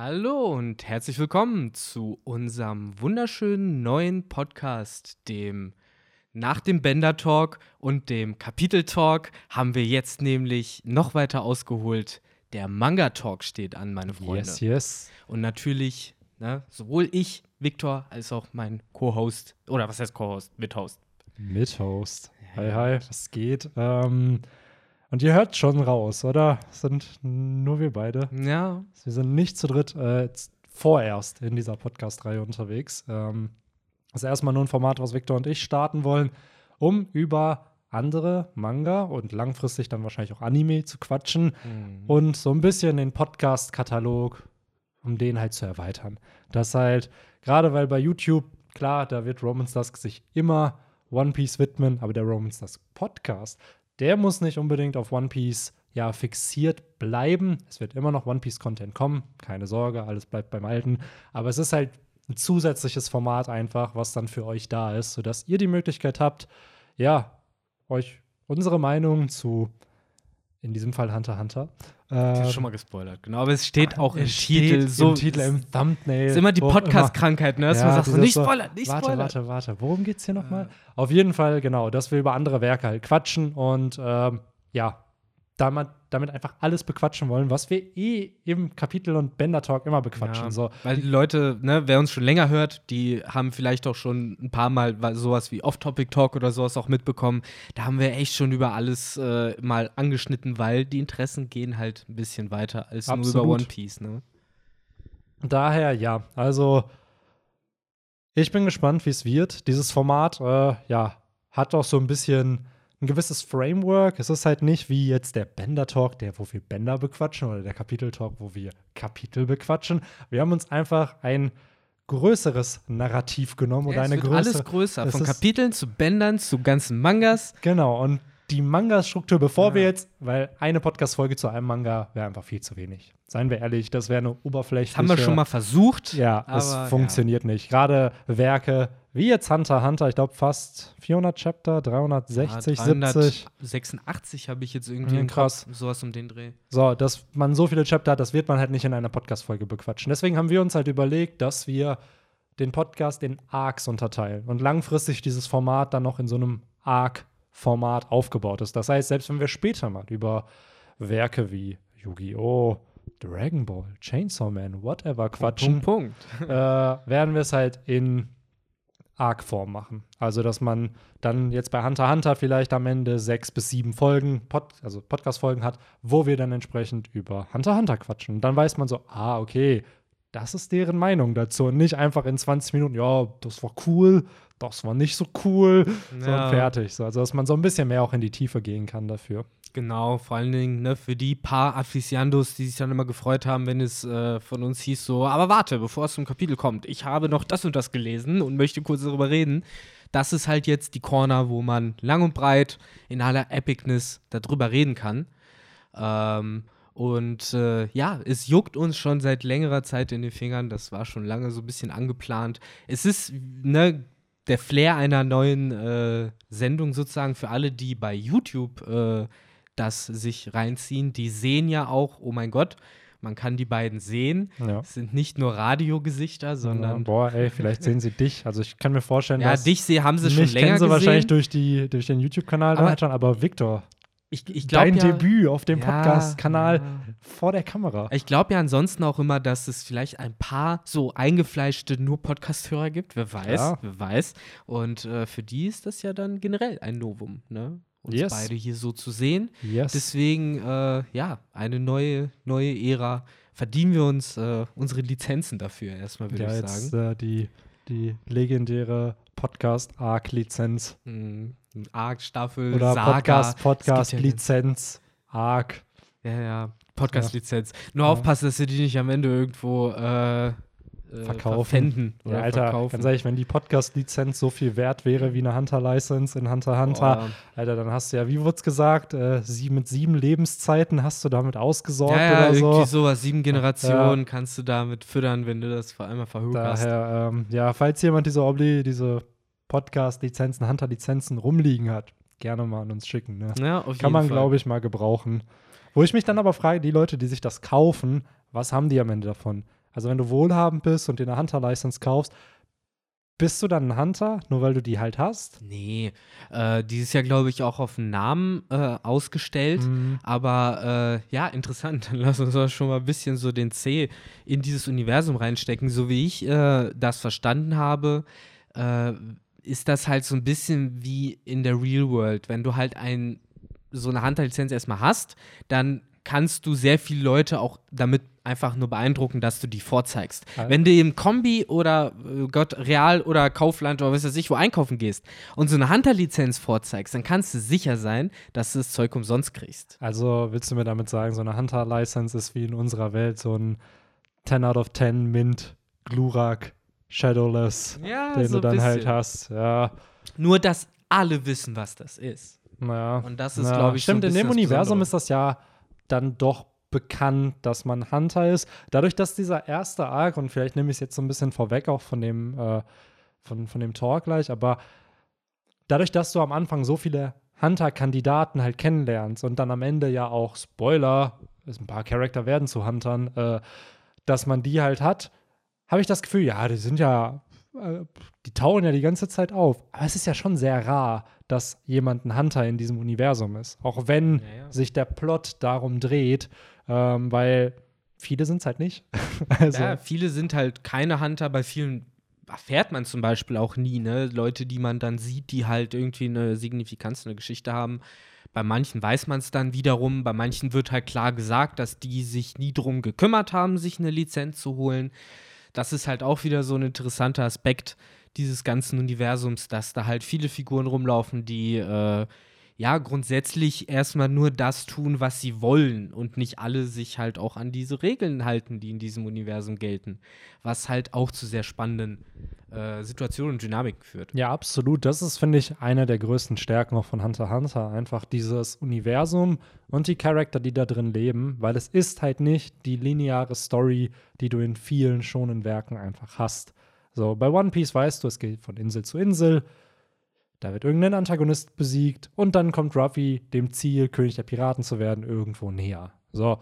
Hallo und herzlich willkommen zu unserem wunderschönen neuen Podcast, dem nach dem Bender Talk und dem Kapitel Talk haben wir jetzt nämlich noch weiter ausgeholt. Der Manga Talk steht an, meine Freunde. Yes, yes. Und natürlich, ne, sowohl ich, Viktor, als auch mein Co-Host, oder was heißt Co-Host? Mithost. Mithost. Hi, hi, was geht? Ähm, und ihr hört schon raus, oder? Es sind nur wir beide. Ja. Wir sind nicht zu dritt äh, vorerst in dieser Podcast-Reihe unterwegs. Ähm, das ist erstmal nur ein Format, was Victor und ich starten wollen, um über andere Manga und langfristig dann wahrscheinlich auch Anime zu quatschen Mhm. und so ein bisschen den Podcast-Katalog, um den halt zu erweitern. Das halt, gerade weil bei YouTube, klar, da wird Romans Dusk sich immer One Piece widmen, aber der Romans Dusk Podcast, der muss nicht unbedingt auf One Piece ja fixiert bleiben. Es wird immer noch One Piece Content kommen, keine Sorge, alles bleibt beim Alten. Aber es ist halt ein zusätzliches Format einfach, was dann für euch da ist, sodass ihr die Möglichkeit habt, ja, euch unsere Meinung zu, in diesem Fall Hunter Hunter. Das Äh, ist schon mal gespoilert, genau. Aber es steht auch im Titel steht so. Im Titel, im Thumbmail. ist immer die. Podcast-Krankheit, ne? Dass Ja, man sagt, nicht spoilern, nicht warte, spoilern. warte, warte. Worum geht's hier nochmal? Auf jeden Fall, genau, dass wir über andere Werke halt quatschen und ähm, ja, damit, damit einfach alles bequatschen wollen, was wir eh im Kapitel- und Bender-Talk immer bequatschen. Ja, So. Weil die Leute, ne, wer uns schon länger hört, die haben vielleicht auch schon ein paar Mal wa- sowas wie Off-Topic-Talk oder sowas auch mitbekommen. Da haben wir echt schon über alles äh, mal angeschnitten, weil die Interessen gehen halt ein bisschen weiter als nur über Absolut. One Piece, ne? Daher, ja, also ich bin gespannt, wie es wird. Dieses Format, äh, ja, hat auch so ein bisschen ein gewisses Framework. Es ist halt nicht wie jetzt der Bender-Talk, der, wo wir Bender bequatschen, oder der Kapitel-Talk, wo wir Kapitel bequatschen. Wir haben uns einfach ein größeres Narrativ genommen oder Ja, es eine wird größere. alles größer, es von Kapiteln zu Bändern zu ganzen Mangas. Genau, und die Manga-Struktur, bevor Ja. wir jetzt, weil eine Podcast-Folge zu einem Manga wäre einfach viel zu wenig. Seien wir ehrlich, das wäre eine oberflächliche. Das haben wir schon mal versucht. Ja, es aber, funktioniert nicht. Gerade Werke wie jetzt Hunter Hunter, ich glaube fast 400 Chapter, 360, Ja, 70. 386 habe ich jetzt irgendwie Mhm, krass. Kopf, sowas um den Dreh. So, dass man so viele Chapter hat, das wird man halt nicht in einer Podcast-Folge bequatschen. Deswegen haben wir uns halt überlegt, dass wir den Podcast in Arcs unterteilen und langfristig dieses Format dann noch in so einem Arc-Format aufgebaut ist. Das heißt, selbst wenn wir später mal über Werke wie Yu-Gi-Oh!, Dragon Ball, Chainsaw Man, whatever quatschen, Punkt, Punkt. äh, werden wir es halt in Arc-Form machen. Also, dass man dann jetzt bei Hunter Hunter vielleicht am Ende sechs bis sieben Folgen, Pod also Podcast-Folgen hat, wo wir dann entsprechend über Hunter Hunter quatschen. Und dann weiß man so, ah, okay, das ist deren Meinung dazu. Und nicht einfach in 20 Minuten, ja, das war cool, das war nicht so cool, so Ja. und fertig. So, also, dass man so ein bisschen mehr auch in die Tiefe gehen kann dafür. Genau, vor allen Dingen ne, für die paar Aficionados, die sich dann immer gefreut haben, wenn es äh, von uns hieß so, aber warte, bevor es zum Kapitel kommt, ich habe noch das und das gelesen und möchte kurz darüber reden. Das ist halt jetzt die Corner, wo man lang und breit in aller Epicness darüber reden kann. Ähm, und äh, ja, es juckt uns schon seit längerer Zeit in den Fingern. Das war schon lange so ein bisschen angeplant. Es ist, ne, der Flair einer neuen äh, Sendung sozusagen für alle, die bei YouTube äh, das sich reinziehen. Die sehen ja auch, oh mein Gott, man kann die beiden sehen. Ja. Es sind nicht nur Radiogesichter, Ja, sondern boah, ey, vielleicht sehen sie dich. Also, ich kann mir vorstellen, ja, dass dich seh, haben sie schon länger kennen sie gesehen. wahrscheinlich durch, die, durch den YouTube-Kanal Aber- dann schon, aber Victor, ich, ich glaub dein ja, Debüt auf dem Ja, Podcast-Kanal ja. vor der Kamera. Ich glaube ja ansonsten auch immer, dass es vielleicht ein paar so eingefleischte nur Podcast-Hörer gibt. Wer weiß, Ja. wer weiß. Und äh, für die ist das ja dann generell ein Novum, ne? Uns Yes. beide hier so zu sehen. Yes. Deswegen, äh, ja, eine neue, neue Ära. Verdienen wir uns äh, unsere Lizenzen dafür erstmal, würde ja, ich jetzt sagen. äh, die, die legendäre Podcast-Arc-Lizenz. Mhm. Arc-Staffel, Oder Saga. Podcast, gibt ja Podcast-Lizenz, Arc. Ja, ja, Podcast-Lizenz. Nur aufpassen, dass sie die nicht am Ende irgendwo äh, äh, Verkaufen. verpfänden Ja, oder Alter, verkaufen. ganz ehrlich, wenn die Podcast-Lizenz so viel wert wäre wie eine Hunter-License in Hunter Hunter, Boah. Alter, dann hast du ja, wie wird's gesagt, äh, sie, mit sieben Lebenszeiten hast du damit ausgesorgt Ja, ja, oder irgendwie so. sowas. Sieben Generationen kannst du damit füttern, wenn du das vor allem verhökerst. Daher, ähm, ja, falls jemand diese Obli, diese Podcast-Lizenzen, Hunter-Lizenzen rumliegen hat, gerne mal an uns schicken. Ne? Ja, Kann man, glaube ich, mal gebrauchen. Wo ich mich dann aber frage, die Leute, die sich das kaufen, was haben die am Ende davon? Also wenn du wohlhabend bist und dir eine Hunter-License kaufst, bist du dann ein Hunter, nur weil du die halt hast? Nee, äh, die ist ja, glaube ich, auch auf den Namen äh, ausgestellt. Mhm. Aber äh, ja, interessant. Dann lass uns doch schon mal ein bisschen so den C in dieses Universum reinstecken. So wie ich äh, das verstanden habe, äh, ist das halt so ein bisschen wie in der Real World. Wenn du halt ein, so eine Hunter-Lizenz erstmal hast, dann kannst du sehr viele Leute auch damit einfach nur beeindrucken, dass du die vorzeigst. Ja. Wenn du im Kombi oder äh, Gott Real oder Kaufland oder was weiß ich wo einkaufen gehst und so eine Hunter-Lizenz vorzeigst, dann kannst du sicher sein, dass du das Zeug umsonst kriegst. Also willst du mir damit sagen, so eine Hunter-License ist wie in unserer Welt so ein 10 out of 10 Mint, Glurak, Shadowless, Ja, den so du dann halt bisschen. hast. Ja, Nur, dass alle wissen, was das ist. naja. Und das ist, Ja, glaube ich, so ein Stimmt, in bisschen dem Universum ist das ja dann doch bekannt, dass man Hunter ist. Dadurch, dass dieser erste Arc, und vielleicht nehme ich es jetzt so ein bisschen vorweg auch von dem, äh, von, von dem Tor gleich, aber dadurch, dass du am Anfang so viele Hunter-Kandidaten halt kennenlernst und dann am Ende ja auch, Spoiler, ein paar Charakter werden zu Huntern, äh, dass man die halt hat, habe ich das Gefühl, ja, die sind ja, äh, die tauchen ja die ganze Zeit auf. Aber es ist ja schon sehr rar, dass jemand ein Hunter in diesem Universum ist. Auch wenn Ja, ja. sich der Plot darum dreht, ähm, weil viele sind es halt nicht. also, Ja, viele sind halt keine Hunter, bei vielen erfährt man zum Beispiel auch nie, ne? Leute, die man dann sieht, die halt irgendwie eine Signifikanz, eine Geschichte haben. Bei manchen weiß man es dann wiederum, bei manchen wird halt klar gesagt, dass die sich nie drum gekümmert haben, sich eine Lizenz zu holen. Das ist halt auch wieder so ein interessanter Aspekt dieses ganzen Universums, dass da halt viele Figuren rumlaufen, die äh, ja grundsätzlich erstmal nur das tun, was sie wollen und nicht alle sich halt auch an diese Regeln halten, die in diesem Universum gelten. Was halt auch zu sehr spannenden äh, Situationen und Dynamiken führt. Ja, absolut. Das ist, finde ich, eine der größten Stärken auch von Hunter x Hunter. Einfach dieses Universum und die Charakter, die da drin leben, weil es ist halt nicht die lineare Story, die du in vielen schonen Werken einfach hast. So, bei One Piece weißt du, es geht von Insel zu Insel. Da wird irgendein Antagonist besiegt und dann kommt Ruffy dem Ziel, König der Piraten zu werden, irgendwo näher. So,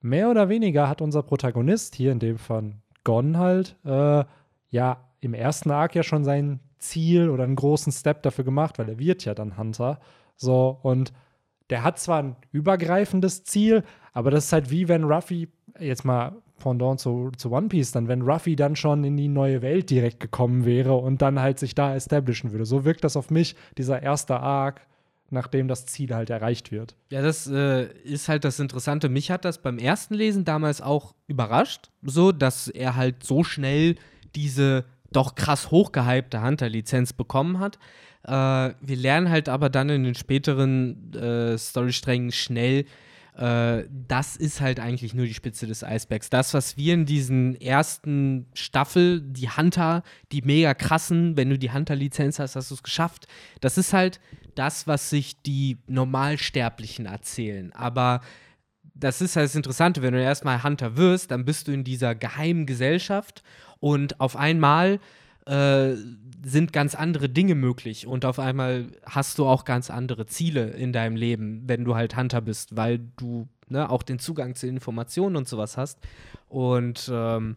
mehr oder weniger hat unser Protagonist, hier in dem von Gon halt, äh, ja, im ersten Arc ja schon sein Ziel oder einen großen Step dafür gemacht, weil er wird ja dann Hunter. So, und der hat zwar ein übergreifendes Ziel, aber das ist halt wie wenn Ruffy, jetzt mal Pendant zu, zu One Piece, dann wenn Ruffy dann schon in die neue Welt direkt gekommen wäre und dann halt sich da establishen würde. So wirkt das auf mich, dieser erste Arc, nachdem das Ziel halt erreicht wird. Ja, das äh, ist halt das Interessante. Mich hat das beim ersten Lesen damals auch überrascht, so dass er halt so schnell diese doch krass hochgehypte Hunter-Lizenz bekommen hat. Äh, wir lernen halt aber dann in den späteren äh, Storysträngen schnell, äh, das ist halt eigentlich nur die Spitze des Eisbergs. Das, was wir in diesen ersten Staffel, die Hunter, die mega krassen, wenn du die Hunter-Lizenz hast, hast du es geschafft. Das ist halt das, was sich die Normalsterblichen erzählen. Aber das ist halt das Interessante, wenn du erstmal Hunter wirst, dann bist du in dieser geheimen Gesellschaft und auf einmal äh, sind ganz andere Dinge möglich und auf einmal hast du auch ganz andere Ziele in deinem Leben, wenn du halt Hunter bist, weil du ne, auch den Zugang zu Informationen und sowas hast. Und ähm,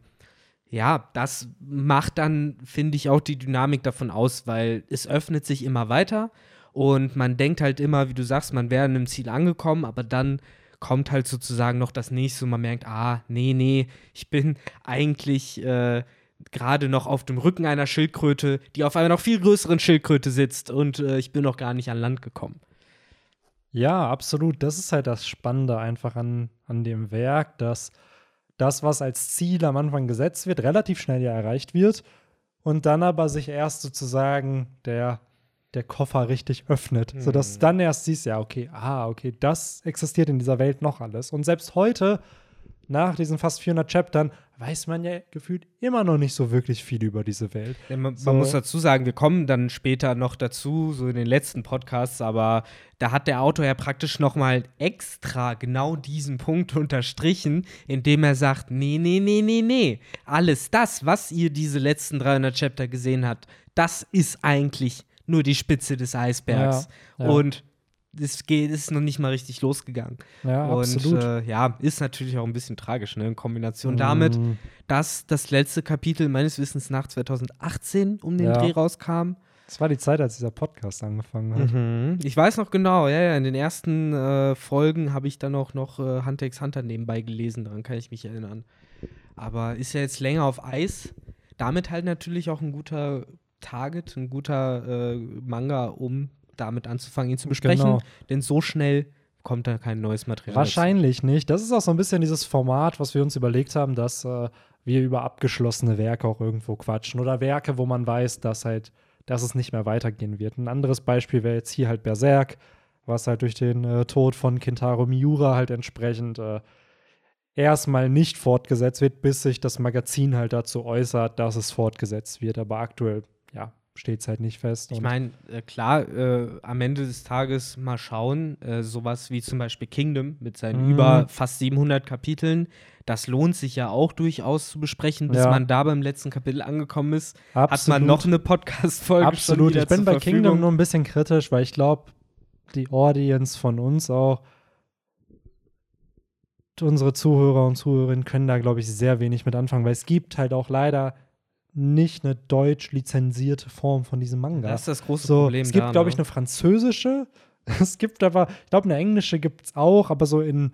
ja, das macht dann, finde ich, auch die Dynamik davon aus, weil es öffnet sich immer weiter und man denkt halt immer, wie du sagst, man wäre an einem Ziel angekommen, aber dann kommt halt sozusagen noch das nächste und man merkt, ah, nee, nee, ich bin eigentlich äh, gerade noch auf dem Rücken einer Schildkröte, die auf einer noch viel größeren Schildkröte sitzt und äh, ich bin noch gar nicht an Land gekommen. Ja, absolut. Das ist halt das Spannende einfach an, an dem Werk, dass das, was als Ziel am Anfang gesetzt wird, relativ schnell ja erreicht wird und dann aber sich erst sozusagen der, der Koffer richtig öffnet, sodass du dann erst siehst, ja, okay, ah, okay, das existiert in dieser Welt noch alles. Und selbst heute, nach diesen fast 400 Chaptern, weiß man ja gefühlt immer noch nicht so wirklich viel über diese Welt. Ja, man, So. man muss dazu sagen, wir kommen dann später noch dazu, so in den letzten Podcasts, aber da hat der Autor ja praktisch noch mal extra genau diesen Punkt unterstrichen, indem er sagt, nee, nee, nee, nee, nee, alles das, was ihr diese letzten 300 Chapter gesehen habt, das ist eigentlich nur die Spitze des Eisbergs. Ja, ja. Und es geht, ist noch nicht mal richtig losgegangen. Ja, Und absolut. äh, ja, ist natürlich auch ein bisschen tragisch, ne? In Kombination damit, Mm. dass das letzte Kapitel meines Wissens nach 2018 um den Ja. Dreh rauskam. Das war die Zeit, als dieser Podcast angefangen hat. Mhm. Ich weiß noch genau, ja, ja, in den ersten äh, Folgen habe ich dann auch noch äh, Hunter x Hunter nebenbei gelesen, daran kann ich mich erinnern. Aber ist ja jetzt länger auf Eis. Damit halt natürlich auch ein guter Target, ein guter äh, Manga, um damit anzufangen, ihn zu besprechen. Genau. Denn so schnell kommt da kein neues Material. Wahrscheinlich nicht. Das ist auch so ein bisschen dieses Format, was wir uns überlegt haben, dass äh, wir über abgeschlossene Werke auch irgendwo quatschen oder Werke, wo man weiß, dass halt, dass es nicht mehr weitergehen wird. Ein anderes Beispiel wäre jetzt hier halt Berserk, was halt durch den äh, Tod von Kintaro Miura halt entsprechend äh, erstmal nicht fortgesetzt wird, bis sich das Magazin halt dazu äußert, dass es fortgesetzt wird. Aber aktuell, ja, steht es halt nicht fest. Ich meine, äh, klar, äh, am Ende des Tages mal schauen, äh, sowas wie zum Beispiel Kingdom mit seinen Mhm. über fast 700 Kapiteln, das lohnt sich ja auch durchaus zu besprechen, bis Ja. man da beim letzten Kapitel angekommen ist. Hat Absolut. man noch eine Podcast-Folge Absolut. Ich bin bei Verfügung. Kingdom nur ein bisschen kritisch, weil ich glaube, die Audience von uns auch, unsere Zuhörer und Zuhörerinnen können da, glaube ich, sehr wenig mit anfangen, weil es gibt halt auch leider nicht eine deutsch lizenzierte Form von diesem Manga. Das ist das große so, Problem. es gibt, glaube ich, ne? eine französische. Es gibt aber, ich glaube, eine englische gibt es auch, aber so in,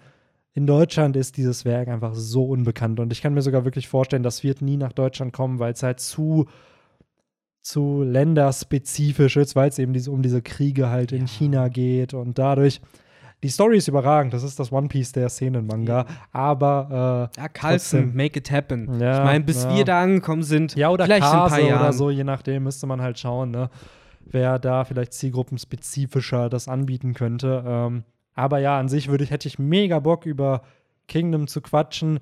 in Deutschland ist dieses Werk einfach so unbekannt. Und ich kann mir sogar wirklich vorstellen, das wird nie nach Deutschland kommen, weil es halt zu, zu länderspezifisch ist, weil es eben diese, um diese Kriege halt in Ja. China geht. Und dadurch, die Story ist überragend. Das ist das One Piece der Szenen-Manga. Aber Ja, Carlson, trotzdem. make it happen. Ja, ich meine, bis ja. wir da angekommen sind, äh, ja, oder vielleicht in ein paar Kase Jahren. oder so, je nachdem, müsste man halt schauen, ne? wer da vielleicht zielgruppenspezifischer das anbieten könnte. Ähm, aber ja, an sich würde ich, hätte ich mega Bock, über Kingdom zu quatschen.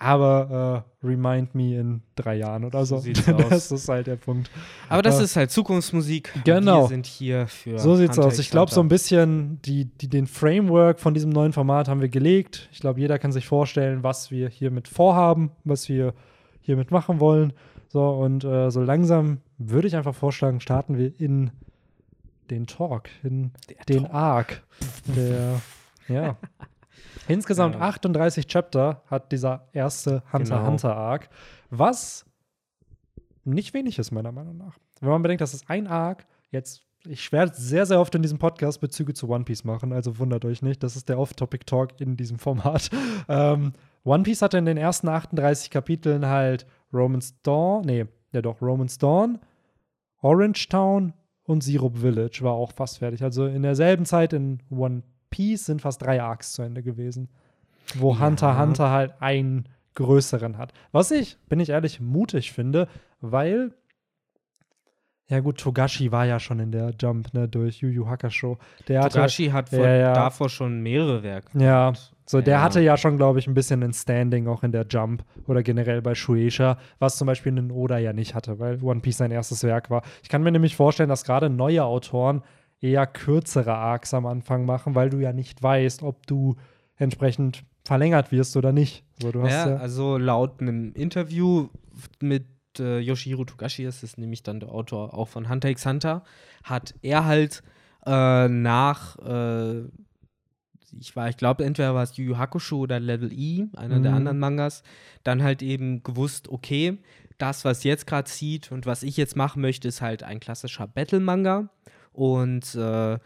Aber äh, remind me in drei Jahren oder so. So das aus. ist halt der Punkt. Aber das Äh, ist halt Zukunftsmusik. genau. Wir sind hier für. So sieht's Hunter aus. Ich glaube, so ein bisschen die, die, den Framework von diesem neuen Format haben wir gelegt. Ich glaube, jeder kann sich vorstellen, was wir hiermit vorhaben, was wir hiermit machen wollen. So, und äh, so langsam würde ich einfach vorschlagen, starten wir in den Talk, in den Arc. Der, ja. Insgesamt Ja. 38 Chapter hat dieser erste Hunter Genau. Hunter Arc, was nicht wenig ist, meiner Meinung nach. Wenn man bedenkt, dass es ein Arc jetzt, ich werde sehr, sehr oft in diesem Podcast Bezüge zu One Piece machen, also wundert euch nicht, das ist der Off-Topic-Talk in diesem Format. Ähm, One Piece hatte in den ersten 38 Kapiteln halt Romance Dawn, nee, ja doch, Romance Dawn, Orange Town und Syrup Village war auch fast fertig. Also in derselben Zeit in One Piece sind fast drei Arcs zu Ende gewesen, wo Ja. Hunter Hunter halt einen größeren hat. Was ich, bin ich ehrlich, mutig finde, weil ja gut, Togashi war ja schon in der Jump, ne, durch Yu Yu Hakusho. Der hatte, Togashi hat vor, Ja, ja. davor schon mehrere Werke. ja, so der Ja. hatte ja schon, glaube ich, ein bisschen ein Standing auch in der Jump oder generell bei Shueisha, was zum Beispiel ein Oda ja nicht hatte, weil One Piece sein erstes Werk war. Ich kann mir nämlich vorstellen, dass gerade neue Autoren eher kürzere Arcs am Anfang machen, weil du ja nicht weißt, ob du entsprechend verlängert wirst oder nicht. So, du hast Ja, ja, also laut einem Interview mit äh, Yoshihiro Togashi, das ist nämlich dann der Autor auch von Hunter x Hunter, hat er halt äh, nach, äh, ich war, ich glaube, entweder war es Yu Yu Hakusho oder Level E, einer der Mhm. anderen Mangas, dann halt eben gewusst, okay, das, was jetzt gerade zieht und was ich jetzt machen möchte, ist halt ein klassischer Battle-Manga. Und äh,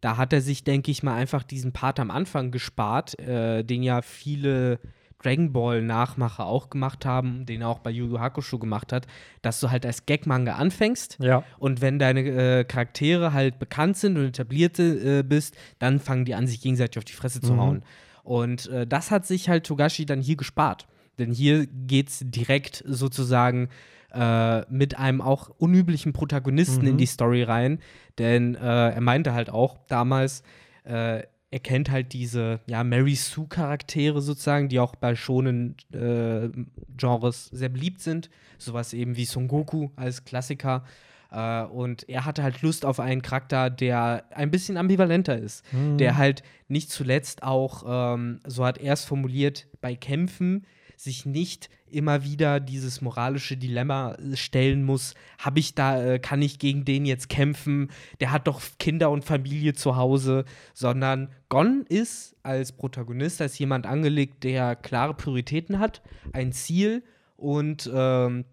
da hat er sich, denke ich mal, einfach diesen Part am Anfang gespart, äh, den ja viele Dragon Ball Nachmacher auch gemacht haben, den er auch bei Yu Yu Hakusho gemacht hat, dass du halt als Gag-Manga anfängst ja, und wenn deine äh, Charaktere halt bekannt sind und etablierte äh, bist, dann fangen die an, sich gegenseitig auf die Fresse zu Mhm. hauen. Und äh, das hat sich halt Togashi dann hier gespart. Denn hier geht's direkt sozusagen äh, mit einem auch unüblichen Protagonisten Mhm. in die Story rein. Denn äh, er meinte halt auch damals, äh, er kennt halt diese ja, Mary Sue-Charaktere sozusagen, die auch bei schonen äh, Genres sehr beliebt sind. Sowas eben wie Son Goku als Klassiker. Äh, und er hatte halt Lust auf einen Charakter, der ein bisschen ambivalenter ist. Mhm. Der halt nicht zuletzt auch, ähm, so hat er es formuliert, bei Kämpfen sich nicht immer wieder dieses moralische Dilemma äh, stellen muss, habe ich da, äh, kann ich gegen den jetzt kämpfen, der hat doch Kinder und Familie zu Hause, sondern Gon ist als Protagonist, als jemand angelegt, der klare Prioritäten hat, ein Ziel und ähm,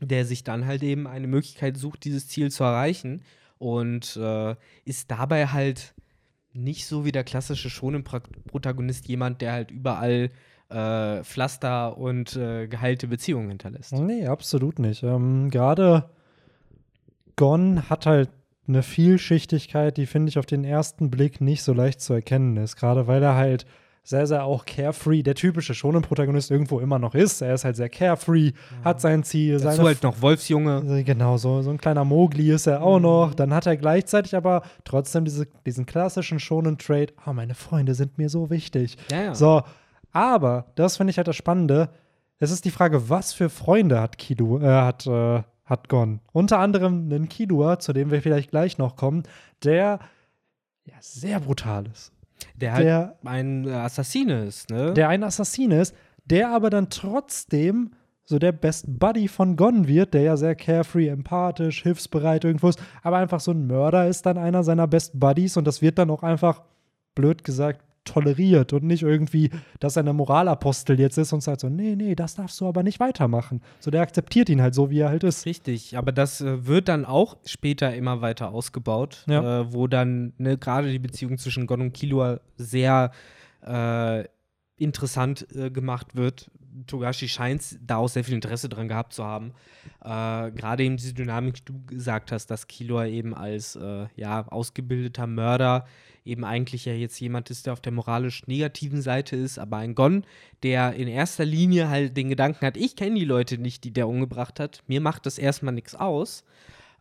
der sich dann halt eben eine Möglichkeit sucht, dieses Ziel zu erreichen. Und äh, ist dabei halt nicht so wie der klassische Shonen-Protagonist jemand, der halt überall äh, Pflaster und äh, geheilte Beziehungen hinterlässt. Nee, absolut nicht. Ähm, Gerade Gon hat halt eine Vielschichtigkeit, die finde ich auf den ersten Blick nicht so leicht zu erkennen ist. Gerade weil er halt sehr, sehr auch carefree, der typische Shonen-Protagonist irgendwo immer noch ist. Er ist halt sehr carefree, ja. hat sein Ziel. Dazu seine halt noch Wolfsjunge. Genau, so, so ein kleiner Mogli ist er auch mhm. noch. Dann hat er gleichzeitig aber trotzdem diese, diesen klassischen Shonen-Trade, oh, meine Freunde sind mir so wichtig. Ja, ja. So, aber, das finde ich halt das Spannende, es ist die Frage, was für Freunde hat Kidu, äh, hat, äh, hat Gon? Unter anderem einen Kidua, zu dem wir vielleicht gleich noch kommen, der ja, sehr brutal ist der halt der, ein Assassine ist, ne? Der ein Assassine ist, der aber dann trotzdem so der Best Buddy von Gon wird, der ja sehr carefree, empathisch, hilfsbereit irgendwo ist, aber einfach so ein Mörder ist dann einer seiner Best Buddies und das wird dann auch einfach, blöd gesagt, toleriert und nicht irgendwie, dass er eine Moralapostel jetzt ist und sagt so, nee, nee, das darfst du aber nicht weitermachen. So, der akzeptiert ihn halt so, wie er halt ist. Richtig, aber das äh, wird dann auch später immer weiter ausgebaut, ja. äh, wo dann ne, gerade die Beziehung zwischen Gon und Killua sehr äh, interessant äh, gemacht wird. Togashi scheint da auch sehr viel Interesse dran gehabt zu haben. Äh, Gerade eben diese Dynamik, die du gesagt hast, dass Killua eben als äh, ja, ausgebildeter Mörder eben eigentlich ja jetzt jemand ist, der auf der moralisch negativen Seite ist, aber ein Gon, der in erster Linie halt den Gedanken hat, ich kenne die Leute nicht, die der umgebracht hat, mir macht das erstmal nichts aus.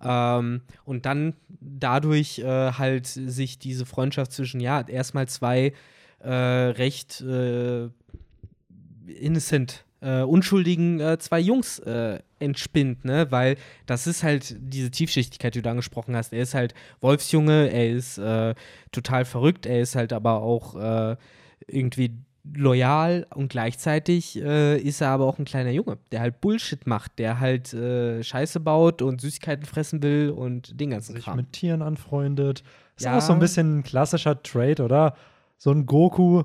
Ähm, und dann dadurch äh, halt sich diese Freundschaft zwischen, ja, erstmal zwei äh, recht äh, innocent äh, unschuldigen äh, zwei Jungs äh, entspinnt, ne? Weil das ist halt diese Tiefschichtigkeit, die du angesprochen hast. Er ist halt Wolfsjunge, er ist äh, total verrückt, er ist halt aber auch äh, irgendwie loyal und gleichzeitig äh, ist er aber auch ein kleiner Junge, der halt Bullshit macht, der halt Scheiße baut und Süßigkeiten fressen will und den ganzen Sich Kram. mit Tieren anfreundet. Ist ja. auch so ein bisschen ein klassischer Trade, oder? So ein Goku,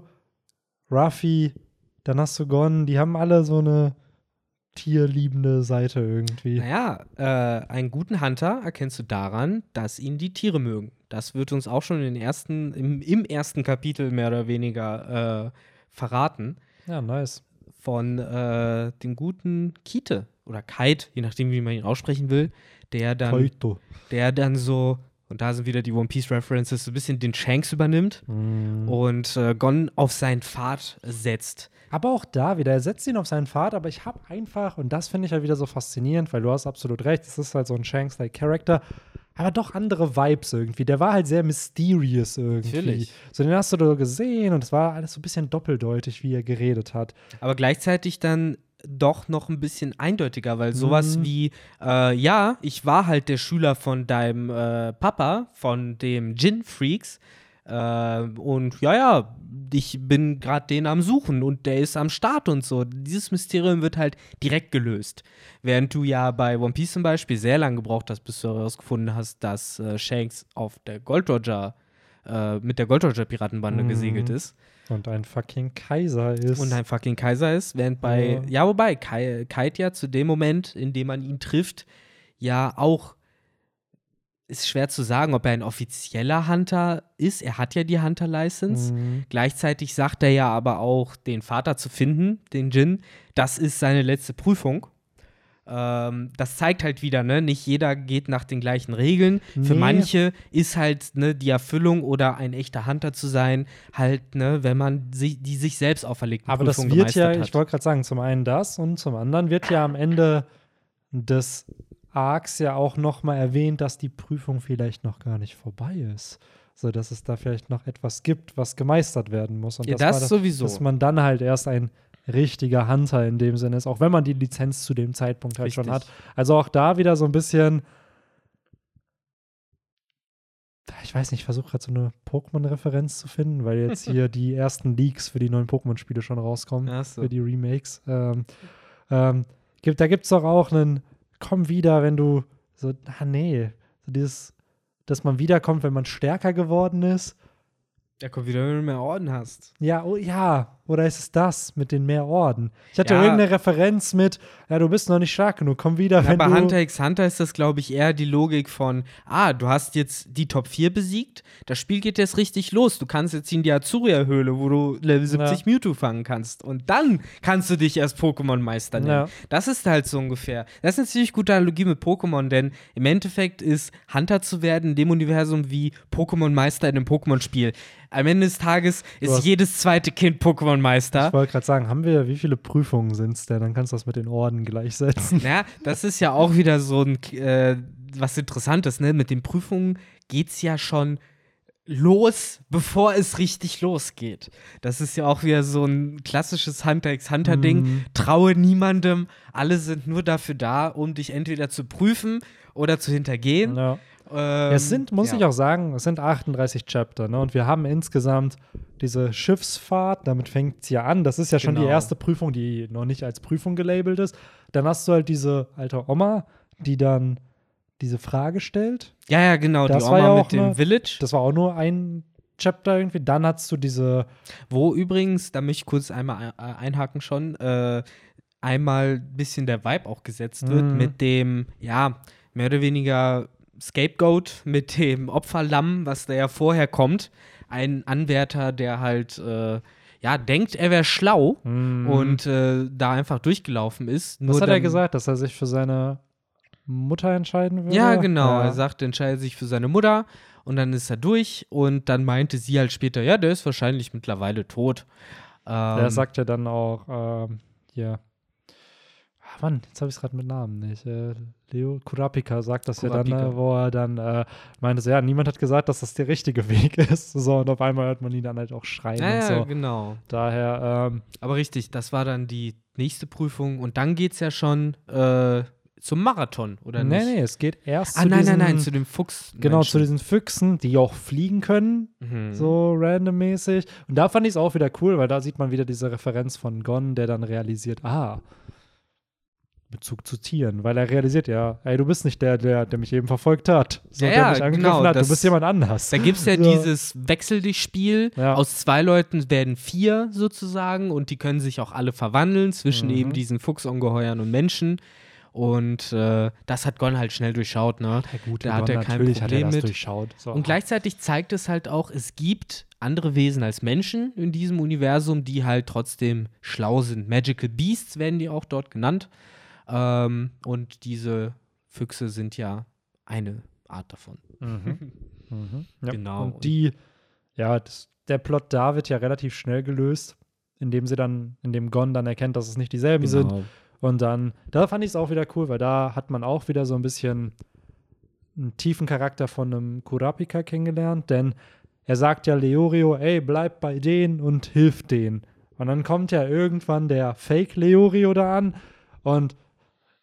Ruffy, dann hast du Gon, die haben alle so eine tierliebende Seite irgendwie. Naja, äh, einen guten Hunter erkennst du daran, dass ihn die Tiere mögen. Das wird uns auch schon in den ersten, im, im ersten Kapitel mehr oder weniger äh, verraten. Ja, nice. Von äh, dem guten Kite oder Kite, je nachdem, wie man ihn aussprechen will, der dann, Kaito. der dann so und da sind wieder die One Piece References, so ein bisschen den Shanks übernimmt mm. und äh, Gon auf seinen Pfad setzt. Aber auch da wieder, er setzt ihn auf seinen Pfad, aber ich habe einfach, und das finde ich halt wieder so faszinierend, weil du hast absolut recht, es ist halt so ein Shanks-like Character, aber doch andere Vibes irgendwie. Der war halt sehr mysterious irgendwie. Natürlich. So, den hast du da gesehen und es war alles so ein bisschen doppeldeutig, wie er geredet hat. Aber gleichzeitig dann doch noch ein bisschen eindeutiger, weil sowas mhm. wie, äh, ja, ich war halt der Schüler von deinem äh, Papa, von dem Gin-Freaks. Äh, und ja, ja, ich bin gerade den am Suchen und der ist am Start und so. Dieses Mysterium wird halt direkt gelöst. Während du ja bei One Piece zum Beispiel sehr lange gebraucht hast, bis du herausgefunden hast, dass äh, Shanks auf der Gold Roger, äh, mit der Gold Roger Piratenbande mhm. gesegelt ist. Und ein fucking Kaiser ist. Und ein fucking Kaiser ist, während bei, ja, ja wobei, Kai, Kite ja zu dem Moment, in dem man ihn trifft, ja auch ist schwer zu sagen, ob er ein offizieller Hunter ist. Er hat ja die Hunter-License. Mhm. Gleichzeitig sagt er ja aber auch, den Vater zu finden, den Jin, das ist seine letzte Prüfung. Ähm, das zeigt halt wieder, ne, nicht jeder geht nach den gleichen Regeln. Nee. Für manche ist halt ne, die Erfüllung oder ein echter Hunter zu sein, halt, ne, wenn man sich, die sich selbst auferlegt. Aber Prüfung das wird ja, hat. ich wollte gerade sagen, zum einen das und zum anderen wird ja am Ende des Arcs ja auch noch mal erwähnt, dass die Prüfung vielleicht noch gar nicht vorbei ist. So, dass es da vielleicht noch etwas gibt, was gemeistert werden muss. Und ja, das, das sowieso. Dass man dann halt erst ein richtiger Hunter in dem Sinne ist, auch wenn man die Lizenz zu dem Zeitpunkt halt Richtig. schon hat. Also auch da wieder so ein bisschen ich weiß nicht, ich versuche gerade so eine Pokémon-Referenz zu finden, weil jetzt hier die ersten Leaks für die neuen Pokémon-Spiele schon rauskommen, so. für die Remakes. Ähm, ähm, gibt, da gibt es doch auch einen komm wieder, wenn du so, ah nee, so dieses, dass man wiederkommt, wenn man stärker geworden ist. Der kommt wieder, wenn du mehr Orden hast. Ja, oh ja. Oder ist es das mit den mehr Orden? Ich hatte Ja. irgendeine Referenz mit, ja, du bist noch nicht stark genug, komm wieder, Ja, wenn bei du. Hunter x Hunter ist das, glaube ich, eher die Logik von, ah, du hast jetzt die Top 4 besiegt, das Spiel geht jetzt richtig los. Du kannst jetzt in die Azuria-Höhle, wo du Level 70 Mewtwo fangen kannst. Und dann kannst du dich erst Pokémon-Meister nennen. Ja. Das ist halt so ungefähr. Das ist eine ziemlich gute Analogie mit Pokémon, denn im Endeffekt ist Hunter zu werden in dem Universum wie Pokémon-Meister in einem Pokémon-Spiel. Am Ende des Tages ist jedes zweite Kind Pokémon-Meister. Ich wollte gerade sagen, haben wir, wie viele Prüfungen sind es denn? Dann kannst du das mit den Orden gleichsetzen. Ja, das ist ja auch wieder so ein, äh, was Interessantes, ne? Mit den Prüfungen geht's ja schon los, bevor es richtig losgeht. Das ist ja auch wieder so ein klassisches Hunter x Hunter-Ding. Mhm. Traue niemandem, alle sind nur dafür da, um dich entweder zu prüfen oder zu hintergehen. Ja. Ähm, es sind, muss ja. ich auch sagen, es sind 38 Chapter, ne? Und wir haben insgesamt diese Schiffsfahrt, damit fängt es ja an. Das ist ja schon die Genau. erste Prüfung, die noch nicht als Prüfung gelabelt ist. Dann hast du halt diese alte Oma, die dann diese Frage stellt. Ja, ja, genau, Das die war Oma ja mit dem ne- Village. Das war auch nur ein Chapter irgendwie. Dann hast du diese Wo übrigens, da möchte ich kurz einmal äh, einhaken schon, äh, einmal ein bisschen der Vibe auch gesetzt wird Mhm. mit dem, ja, mehr oder weniger Scapegoat, mit dem Opferlamm, was da ja vorher kommt. Ein Anwärter, der halt, äh, ja, denkt, er wäre schlau und äh, da einfach durchgelaufen ist. Was hat er gesagt, dass er sich für seine Mutter entscheiden würde? Ja, genau. Ja. Er sagt, er entscheidet sich für seine Mutter und dann ist er durch und dann meinte sie halt später, ja, der ist wahrscheinlich mittlerweile tot. Ähm, Er sagt ja dann auch, ähm, hier. Ah, Mann, jetzt habe ich es gerade mit Namen nicht. Äh, Leo Kurapika sagt das ja Kurapika. dann, äh, wo er dann äh, meinte, so, ja, niemand hat gesagt, dass das der richtige Weg ist. So, und auf einmal hört man ihn dann halt auch schreien ja, und ja, so. genau. Daher, ähm, Aber richtig, das war dann die nächste Prüfung und dann geht's ja schon äh, zum Marathon, oder nee, nicht? nee, es geht erst Ah, zu nein, diesen, nein, nein, zu dem Fuchs. Genau, zu diesen Füchsen, die auch fliegen können, Mhm. so randommäßig. Und da fand ich es auch wieder cool, weil da sieht man wieder diese Referenz von Gon, der dann realisiert, ah, Bezug zu Tieren, weil er realisiert ja, ey, du bist nicht der, der, der mich eben verfolgt hat, so, Ja, der mich angegriffen genau, hat, du das- bist jemand anders. Da gibt es ja So. dieses Wechsel dich Spiel. Ja. Aus zwei Leuten werden vier sozusagen und die können sich auch alle verwandeln zwischen Mhm. eben diesen Fuchsungeheuern und Menschen. Und äh, das hat Gon halt schnell durchschaut, ne? Ja, gut, da hat Gon, er kein natürlich hat er Problem das mit. durchschaut. So. Und gleichzeitig zeigt es halt auch, es gibt andere Wesen als Menschen in diesem Universum, die halt trotzdem schlau sind. Magical Beasts werden die auch dort genannt. Ähm, und diese Füchse sind ja eine Art davon. Mhm. Mhm. Ja. Genau. Und die, ja, das, der Plot da wird ja relativ schnell gelöst, indem sie dann, indem Gon dann erkennt, dass es nicht dieselben sind. Genau. Und dann, da fand ich es auch wieder cool, weil da hat man auch wieder so ein bisschen einen tiefen Charakter von einem Kurapika kennengelernt, denn er sagt ja Leorio, ey, bleib bei denen und hilf denen. Und dann kommt ja irgendwann der Fake Leorio da an und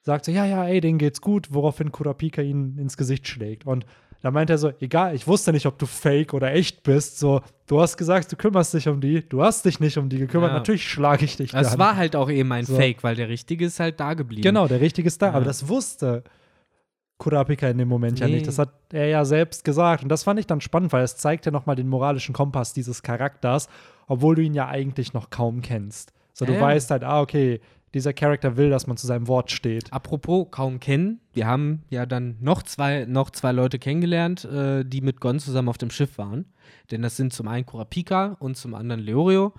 sagt so, ja, ja, ey, denen geht's gut, woraufhin Kurapika ihn ins Gesicht schlägt. Und da meint er so, egal, ich wusste nicht, ob du fake oder echt bist. So, du hast gesagt, du kümmerst dich um die, du hast dich nicht um die gekümmert, Ja. natürlich schlage ich dich Das dann. war halt auch eben ein So. Fake, weil der Richtige ist halt da geblieben. Genau, der Richtige ist da. Ja. Aber das wusste Kurapika in dem Moment ja Nee. nicht. Das hat er ja selbst gesagt. Und das fand ich dann spannend, weil es zeigt ja nochmal den moralischen Kompass dieses Charakters, obwohl du ihn ja eigentlich noch kaum kennst. So, du Ja, ja. weißt halt, ah, okay, dieser Charakter will, dass man zu seinem Wort steht. Apropos kaum kennen, wir haben ja dann noch zwei, noch zwei Leute kennengelernt, äh, die mit Gon zusammen auf dem Schiff waren. Denn das sind zum einen Kurapika und zum anderen Leorio.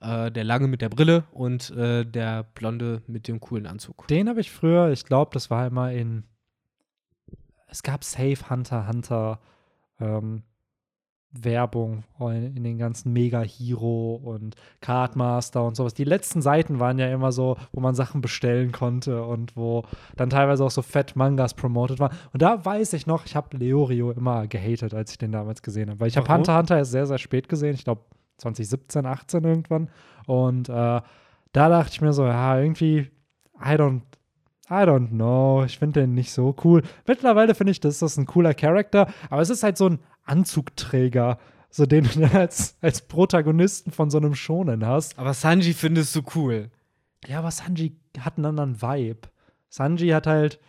Äh, der lange mit der Brille und äh, der blonde mit dem coolen Anzug. Den habe ich früher, ich glaube, das war immer in. Es gab Safe Hunter Hunter ähm, Werbung in, den ganzen Mega Hero und Cardmaster und sowas. Die letzten Seiten waren ja immer so, wo man Sachen bestellen konnte und wo dann teilweise auch so fett Mangas promoted waren. Und da weiß ich noch, ich habe Leorio immer gehatet, als ich den damals gesehen habe. Weil ich habe? Hunter Hunter erst sehr, sehr spät gesehen. Ich glaube 2017, 18 irgendwann. Und äh, da dachte ich mir so, ja, irgendwie, I don't, I don't know. Ich finde den nicht so cool. Mittlerweile finde ich, das ist ein cooler Charakter, aber es ist halt so ein Anzugträger, so den du als, als Protagonisten von so einem Shonen hast. Aber Sanji findest du cool. Ja, aber Sanji hat einen anderen Vibe. Sanji hat halt,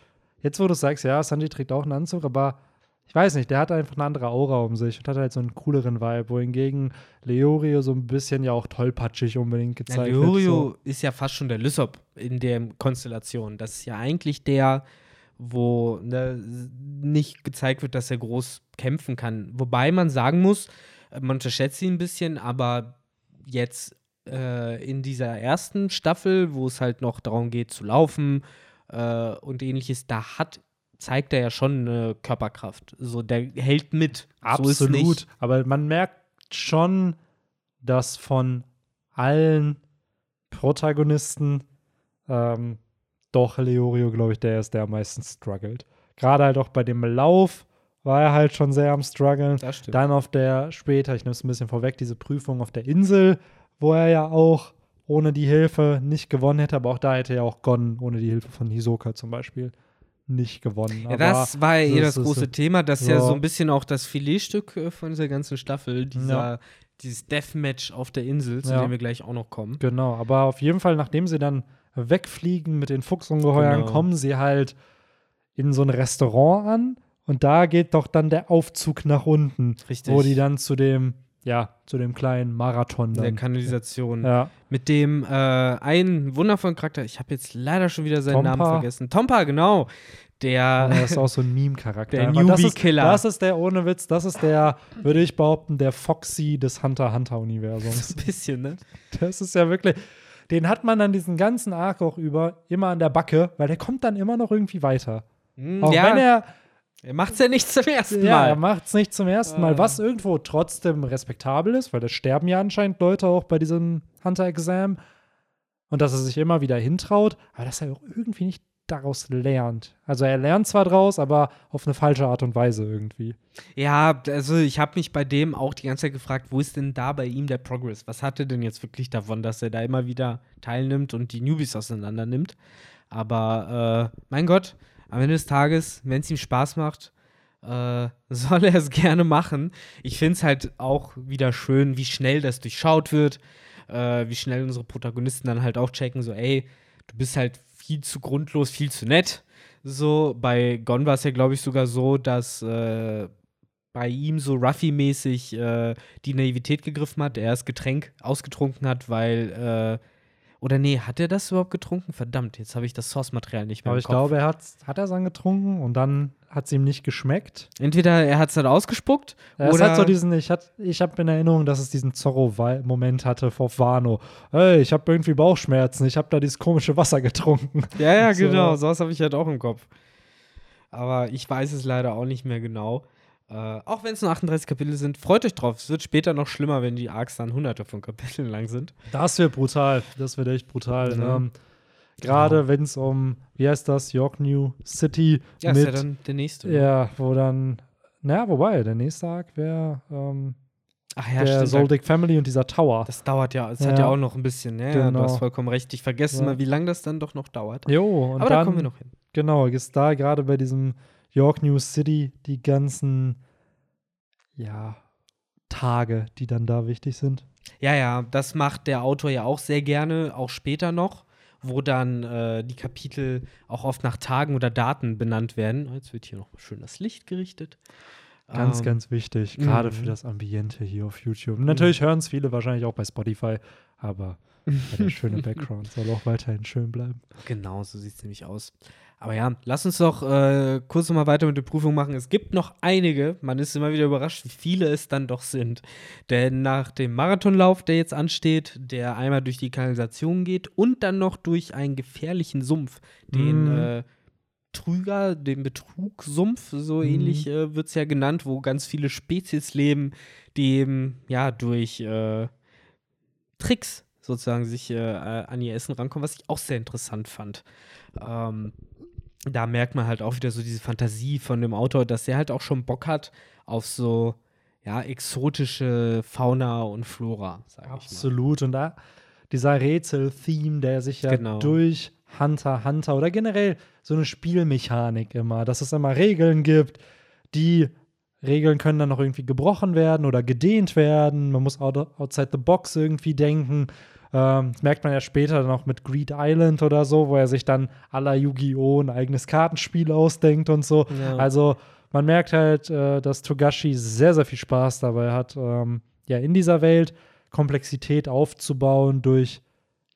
jetzt wo du sagst, ja, Sanji trägt auch einen Anzug, aber ich weiß nicht, der hat einfach eine andere Aura um sich und hat halt so einen cooleren Vibe, wohingegen Leorio so ein bisschen ja auch tollpatschig unbedingt Ja, gezeigt Leorio wird. ist ja fast schon der Lysop in der Konstellation. Das ist ja eigentlich der, wo ne, nicht gezeigt wird, dass er groß kämpfen kann. Wobei man sagen muss, äh, man unterschätzt ihn ein bisschen, aber jetzt äh, in dieser ersten Staffel, wo es halt noch darum geht zu laufen äh, und ähnliches, da hat zeigt er ja schon eine Körperkraft. So, der hält mit. So Absolut. nicht. Aber man merkt schon, dass von allen Protagonisten ähm, doch Leorio, glaube ich, der ist, der am meisten struggelt. Gerade halt auch bei dem Lauf war er halt schon sehr am struggeln. Dann auf der später, ich nehme es ein bisschen vorweg, diese Prüfung auf der Insel, wo er ja auch ohne die Hilfe nicht gewonnen hätte, aber auch da hätte er auch Gon ohne die Hilfe von Hisoka zum Beispiel nicht gewonnen. Ja, das war ja eh das große so- Thema. Das ist ja Ja. so ein bisschen auch das Filetstück äh, von dieser ganzen Staffel, dieser, Ja. dieses Deathmatch auf der Insel, zu Ja. dem wir gleich auch noch kommen. Genau, aber auf jeden Fall, nachdem sie dann wegfliegen mit den Fuchsungeheuern, Genau. kommen sie halt in so ein Restaurant an und da geht doch dann der Aufzug nach unten, Richtig. wo die dann zu dem, ja, zu dem kleinen Marathon der dann. Kanalisation. Ja, Mit dem äh, einen wundervollen Charakter, ich habe jetzt leider schon wieder seinen Tompa. Namen vergessen. Tompa, genau. Der, das ist auch so ein Meme-Charakter. Der Aber das ist- Newbie-Killer. Das ist der, ohne Witz, das ist der, würde ich behaupten, der Foxy des Hunter-Hunter-Universums. ein bisschen, ne? Das ist ja wirklich. Den hat man dann diesen ganzen Arc auch über immer an der Backe, weil der kommt dann immer noch irgendwie weiter. Hm, Auch ja, wenn er, er macht's ja nicht zum ersten ja, er Mal. macht es nicht zum ersten Mal, Ah. was irgendwo trotzdem respektabel ist, weil es sterben ja anscheinend Leute auch bei diesem Hunter-Exam und dass er sich immer wieder hintraut, aber dass er auch irgendwie nicht daraus lernt. Also er lernt zwar draus, aber auf eine falsche Art und Weise irgendwie. Ja, also ich habe mich bei dem auch die ganze Zeit gefragt, wo ist denn da bei ihm der Progress? Was hat er denn jetzt wirklich davon, dass er da immer wieder teilnimmt und die Newbies auseinander nimmt? Aber äh, mein Gott, am Ende des Tages, wenn es ihm Spaß macht, äh, soll er es gerne machen. Ich finde es halt auch wieder schön, wie schnell das durchschaut wird, äh, wie schnell unsere Protagonisten dann halt auch checken, so, ey, du bist halt viel zu grundlos, viel zu nett. So, bei Gon war es ja, glaube ich, sogar so, dass äh, bei ihm so Ruffy-mäßig äh, die Naivität gegriffen hat, er das Getränk ausgetrunken hat, weil, äh, oder nee, hat er das überhaupt getrunken? Verdammt, jetzt habe ich das Source-Material nicht mehr Aber ich Kopf. glaube, er hat hat er es angetrunken und dann hat es ihm nicht geschmeckt. Entweder er hat es dann ausgespuckt Es oder hat so diesen, ich, hat, ich habe in Erinnerung, dass es diesen Zorro-Moment hatte vor Wano. Hey, ich habe irgendwie Bauchschmerzen, ich habe da dieses komische Wasser getrunken. Ja, ja, So. genau. Sowas habe ich halt auch im Kopf. Aber ich weiß es leider auch nicht mehr genau. Äh, auch wenn es nur 38 Kapitel sind, freut euch drauf. Es wird später noch schlimmer, wenn die Arcs dann hunderte von Kapiteln lang sind. Das wird brutal. Das wird echt brutal. Ja. Ähm, Gerade Genau. wenn es um, wie heißt das, York New City Ja, ist mit, ja dann der nächste. ja, wo dann, naja, wobei, der nächste Arc wäre ähm, Ach ja, der stimmt. Soldic Family und dieser Tower. Das dauert ja, es hat Ja. ja auch noch ein bisschen, ja, ja, du Genau. hast vollkommen recht. Ich vergesse Ja. immer, wie lange das dann doch noch dauert. Jo, und Aber dann, da kommen wir noch hin. Genau, ist da gerade bei diesem York New City die ganzen, ja, Tage, die dann da wichtig sind. Ja, ja, das macht der Autor ja auch sehr gerne, auch später noch, wo dann äh, die Kapitel auch oft nach Tagen oder Daten benannt werden. Oh, Jetzt wird hier noch schön das Licht gerichtet. Ganz, Ähm, ganz wichtig, gerade mhm. für das Ambiente hier auf YouTube. Natürlich hören es viele wahrscheinlich auch bei Spotify, aber der schöne Background soll auch weiterhin schön bleiben. Genau, so sieht es nämlich aus. Aber ja, lass uns doch äh, kurz noch mal weiter mit der Prüfung machen. Es gibt noch einige, man ist immer wieder überrascht, wie viele es dann doch sind. Denn nach dem Marathonlauf, der jetzt ansteht, der einmal durch die Kanalisation geht und dann noch durch einen gefährlichen Sumpf, den Mm. äh, Trüger, den Betrugssumpf, so Mhm. ähnlich äh, wird es ja genannt, wo ganz viele Spezies leben, die eben ja durch äh, Tricks sozusagen sich äh, äh, an ihr Essen rankommen, was ich auch sehr interessant fand. Ähm, da merkt man halt auch wieder so diese Fantasie von dem Autor, dass er halt auch schon Bock hat auf so ja, exotische Fauna und Flora, sag ich mal. Absolut. Und da dieser Rätsel-Theme, der sich ja Genau. durch Hunter, Hunter oder generell so eine Spielmechanik immer, dass es immer Regeln gibt, die Regeln können dann noch irgendwie gebrochen werden oder gedehnt werden. Man muss out, outside the box irgendwie denken. Ähm, das merkt man ja später noch mit Greed Island oder so, wo er sich dann la Yu-Gi-Oh! ein eigenes Kartenspiel ausdenkt und so. Ja. Also man merkt halt, äh, dass Togashi sehr, sehr viel Spaß dabei hat, ähm, ja, in dieser Welt Komplexität aufzubauen durch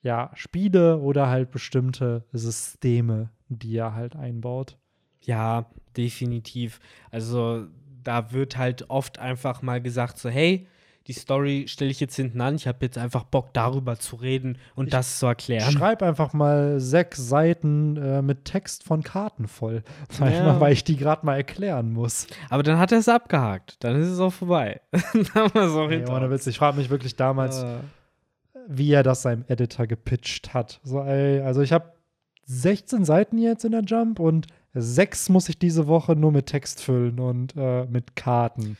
ja, Spiele oder halt bestimmte Systeme, die er halt einbaut. Ja, definitiv. Also da wird halt oft einfach mal gesagt, so, hey, die Story stelle ich jetzt hinten an. Ich habe jetzt einfach Bock, darüber zu reden und Ich das zu erklären. Schreib einfach mal sechs Seiten äh, mit Text von Karten voll. Ja. Weil ich die gerade mal erklären muss. Aber dann hat er es abgehakt. Dann ist es auch vorbei. dann haben wir es auch Ey, hinter ohne uns. Witz, ich frage mich wirklich damals, Äh, wie er das seinem Editor gepitcht hat. So, ey, also ich habe 16 Seiten jetzt in der Jump und sechs muss ich diese Woche nur mit Text füllen und äh, mit Karten.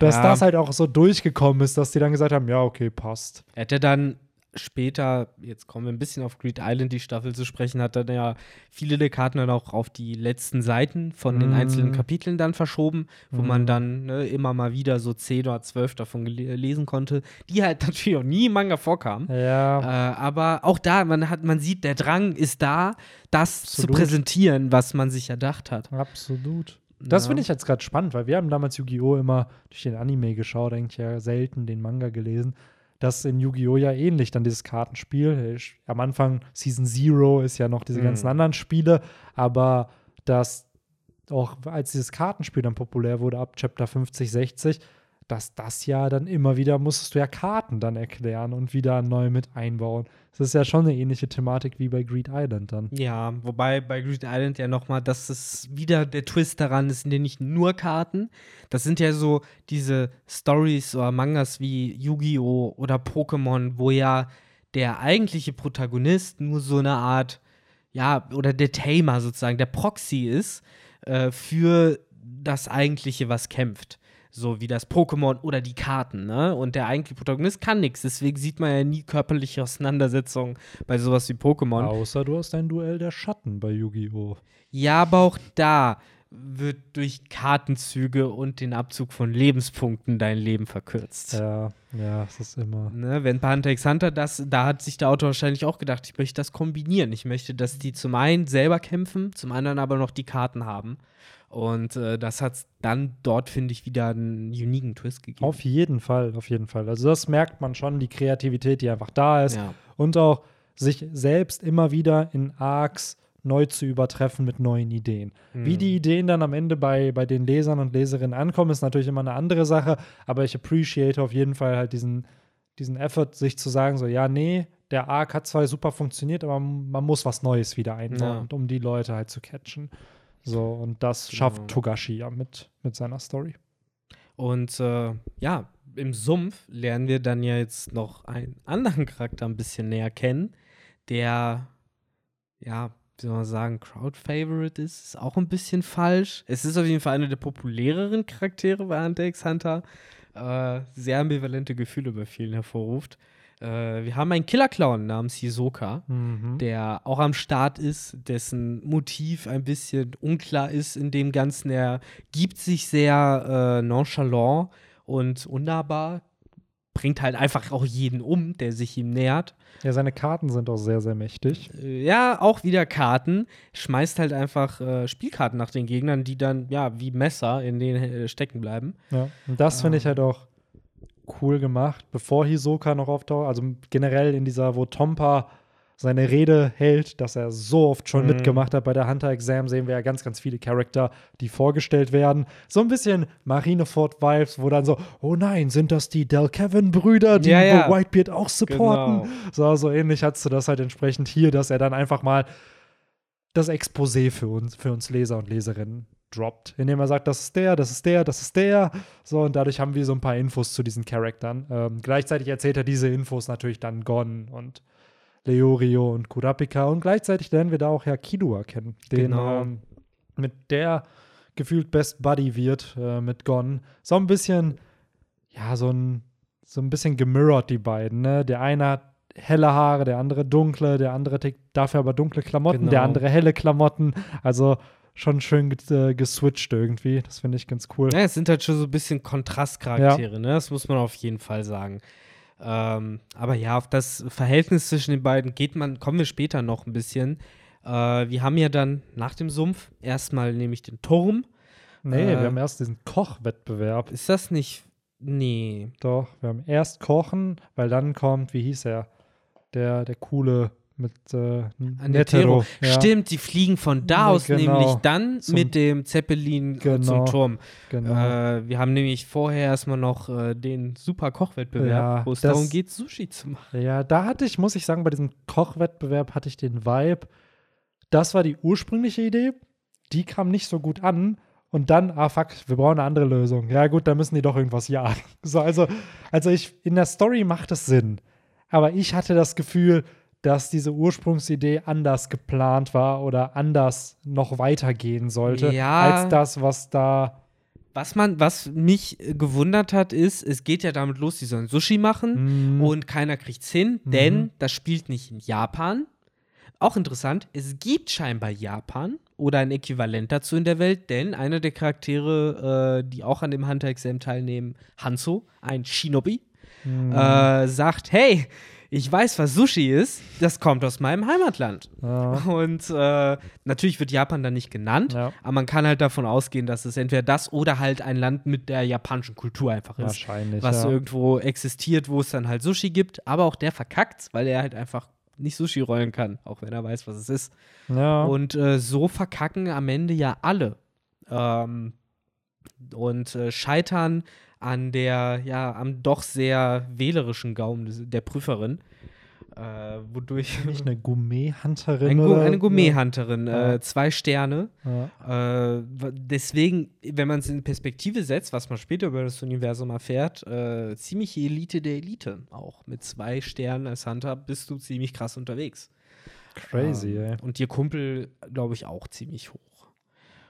Dass Ja. das halt auch so durchgekommen ist, dass die dann gesagt haben, ja, okay, passt. Er hätte dann später, jetzt kommen wir ein bisschen auf Greed Island, die Staffel zu sprechen, hat dann ja viele der Karten dann auch auf die letzten Seiten von den Mhm. einzelnen Kapiteln dann verschoben, wo Mhm. man dann ne, immer mal wieder so 10 oder 12 davon lesen konnte, die halt natürlich auch nie im Manga vorkamen. Ja, Äh, aber auch da, man hat, man sieht, der Drang ist da, das zu Absolut. präsentieren, was man sich erdacht hat. absolut. Das Ja. finde ich jetzt gerade spannend, weil wir haben damals Yu-Gi-Oh! immer durch den Anime geschaut, eigentlich ja selten den Manga gelesen. Das in Yu-Gi-Oh! ja ähnlich, dann dieses Kartenspiel. Ich, am Anfang Season Zero ist ja noch diese Mhm. ganzen anderen Spiele, aber das auch als dieses Kartenspiel dann populär wurde, ab Chapter 50, 60, dass das ja dann immer wieder musstest du ja Karten dann erklären und wieder neu mit einbauen. Das ist ja schon eine ähnliche Thematik wie bei Greed Island dann. Ja, wobei bei Greed Island ja nochmal, dass es wieder der Twist daran ist, sind ja nicht nur Karten. Das sind ja so diese Stories oder Mangas wie Yu-Gi-Oh! oder Pokémon, wo ja der eigentliche Protagonist nur so eine Art, ja, oder der Tamer sozusagen, der Proxy ist äh, für das eigentliche, was kämpft. So wie das Pokémon oder die Karten, ne? Und der eigentliche Protagonist kann nichts. Deswegen sieht man ja nie körperliche Auseinandersetzungen bei sowas wie Pokémon. Außer du hast ein Duell der Schatten bei Yu-Gi-Oh! Ja, aber auch da wird durch Kartenzüge und den Abzug von Lebenspunkten dein Leben verkürzt. Ja, ja, es ist immer. Ne, wenn bei Hunter x Hunter das, da hat sich der Autor wahrscheinlich auch gedacht, ich möchte das kombinieren. Ich möchte, dass die zum einen selber kämpfen, zum anderen aber noch die Karten haben. Und äh, das hat dann dort, finde ich, wieder einen uniken Twist gegeben. Auf jeden Fall, auf jeden Fall. Also das merkt man schon, die Kreativität, die einfach da ist. ja. Und auch sich selbst immer wieder in Arcs neu zu übertreffen mit neuen Ideen. Wie Mhm. die Ideen dann am Ende bei, bei den Lesern und Leserinnen ankommen, ist natürlich immer eine andere Sache. Aber ich appreciate auf jeden Fall halt diesen, diesen Effort, sich zu sagen, so, ja, nee, der Arc hat zwar super funktioniert, aber man muss was Neues wieder einbauen, Ja. um die Leute halt zu catchen. So, und das schafft Genau. Togashi ja mit, mit seiner Story. Und äh, ja, im Sumpf lernen wir dann ja jetzt noch einen anderen Charakter ein bisschen näher kennen, der, ja, wie soll man sagen, Crowd-Favorite ist, ist auch ein bisschen falsch. Es ist auf jeden Fall einer der populäreren Charaktere bei Hunter x Hunter. Äh, sehr ambivalente Gefühle bei vielen hervorruft. Äh, wir haben einen Killer-Clown namens Hisoka Mhm. der auch am Start ist, dessen Motiv ein bisschen unklar ist in dem Ganzen. Er gibt sich sehr äh, nonchalant und unnahbar, bringt halt einfach auch jeden um, der sich ihm nähert. Ja, seine Karten sind auch sehr, sehr mächtig. Äh, ja, auch wieder Karten, schmeißt halt einfach äh, Spielkarten nach den Gegnern, die dann, ja, wie Messer in denen äh, stecken bleiben. Ja. Und das finde ich Ah. halt auch cool gemacht, bevor Hisoka noch auftaucht. Also generell in dieser, wo Tompa seine Rede hält, dass er so oft schon Mhm. mitgemacht hat. Bei der Hunter-Exam sehen wir ja ganz, ganz viele Charakter, die vorgestellt werden. So ein bisschen Marineford-Vibes, wo dann so, oh nein, sind das die Del Kevin-Brüder, die Ja, ja. Whitebeard auch supporten? Genau. So, so ähnlich hast du das halt entsprechend hier, dass er dann einfach mal das Exposé für uns, für uns Leser und Leserinnen droppt, indem er sagt, das ist der, das ist der, das ist der. So, und dadurch haben wir so ein paar Infos zu diesen Charaktern. Ähm, gleichzeitig erzählt er diese Infos natürlich dann Gon und Leorio und Kurapika und gleichzeitig lernen wir da auch ja Killua kennen, den Genau. ähm, mit der gefühlt Best Buddy wird äh, mit Gon. So ein bisschen, ja, so ein, so ein bisschen gemirrored, die beiden, ne? Der eine hat helle Haare, der andere dunkle, der andere trägt dafür aber dunkle Klamotten, der Genau. andere helle Klamotten. Also schon schön äh, geswitcht irgendwie. Das finde ich ganz cool. Ja, es sind halt schon so ein bisschen Kontrastcharaktere, ne? Das muss man auf jeden Fall sagen. Ähm, aber ja, auf das Verhältnis zwischen den beiden geht man, kommen wir später noch ein bisschen. Äh, wir haben ja dann nach dem Sumpf erstmal nämlich den Turm, Nee, Äh, wir haben erst diesen Kochwettbewerb. Ist das nicht. Nee. Doch, wir haben erst Kochen, weil dann kommt, wie hieß er? Der, der coole mit äh, Netero. Ja, Stimmt, die fliegen von da Ja, aus genau. nämlich dann Zum- mit dem Zeppelin äh, Genau. zum Turm. Genau. Äh, wir haben nämlich vorher erstmal noch äh, den super Kochwettbewerb, Ja, wo es darum geht, Sushi zu machen. Ja, da hatte ich, muss ich sagen, bei diesem Kochwettbewerb hatte ich den Vibe, das war die ursprüngliche Idee, die kam nicht so gut an und dann, ah fuck, wir brauchen eine andere Lösung. Ja gut, dann müssen die doch irgendwas jagen. So, also, also ich, in der Story macht es Sinn, aber ich hatte das Gefühl, dass diese Ursprungsidee anders geplant war oder anders noch weitergehen sollte, Ja. als das, was da Was man, was mich gewundert hat, ist, es geht ja damit los, die sollen Sushi machen Mhm. und keiner kriegt's hin, denn das spielt nicht in Japan. Auch interessant, es gibt scheinbar Japan oder ein Äquivalent dazu in der Welt, denn einer der Charaktere, äh, die auch an dem Hunter-Exam teilnehmen, Hanzo, ein Shinobi, Mhm. äh, sagt, hey, ich weiß, was Sushi ist, das kommt aus meinem Heimatland. Ja. Und äh, natürlich wird Japan dann nicht genannt, Ja. aber man kann halt davon ausgehen, dass es entweder das oder halt ein Land mit der japanischen Kultur einfach ist. Wahrscheinlich, Was ja. irgendwo existiert, wo es dann halt Sushi gibt, aber auch der verkackt, weil er halt einfach nicht Sushi rollen kann, auch wenn er weiß, was es ist. Und äh, so verkacken am Ende ja alle. Ähm, und äh, scheitern an der, ja, am doch sehr wählerischen Gaumen der Prüferin. Äh, wodurch nicht eine Gourmet-Hunterin ein eine Gourmet-Hunterin, Ja. äh, zwei Sterne. Ja. Äh, deswegen, wenn man es in Perspektive setzt, was man später über das Universum erfährt, äh, ziemliche Elite der Elite auch. Mit zwei Sternen als Hunter bist du ziemlich krass unterwegs. Crazy, Ähm, ey. Und ihr Kumpel, glaube ich, auch ziemlich hoch.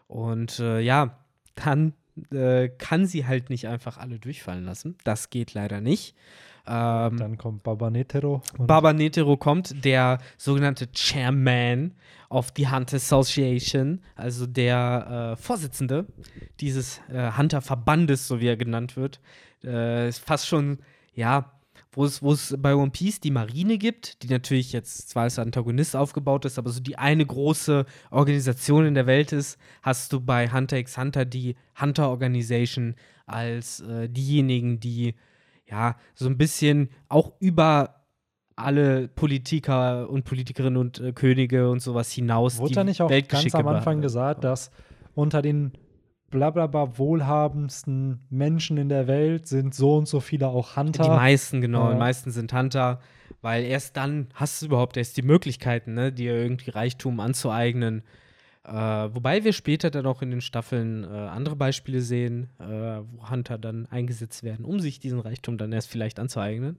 Und äh, ja, dann äh, kann sie halt nicht einfach alle durchfallen lassen. Das geht leider nicht. Ähm, Dann kommt Baba Netero. und- Baba Netero kommt, der sogenannte Chairman of the Hunter Association, also der äh, Vorsitzende dieses äh, Hunter-Verbandes, so wie er genannt wird. Äh, ist fast schon, ja, wo es, wo es bei One Piece die Marine gibt, die natürlich jetzt zwar als Antagonist aufgebaut ist, aber so die eine große Organisation in der Welt ist, hast du bei Hunter x Hunter die Hunter Organization als äh, diejenigen, die ja so ein bisschen auch über alle Politiker und Politikerinnen und äh, Könige und sowas hinaus Wurde die da nicht auch ganz am Anfang gesagt, dass unter den blablabla wohlhabendsten Menschen in der Welt sind so und so viele auch Hunter? Die meisten, genau. Ja. Die meisten sind Hunter, weil erst dann hast du überhaupt erst die Möglichkeiten, ne, dir irgendwie Reichtum anzueignen. Äh, wobei wir später dann auch in den Staffeln äh, andere Beispiele sehen, äh, wo Hunter dann eingesetzt werden, um sich diesen Reichtum dann erst vielleicht anzueignen.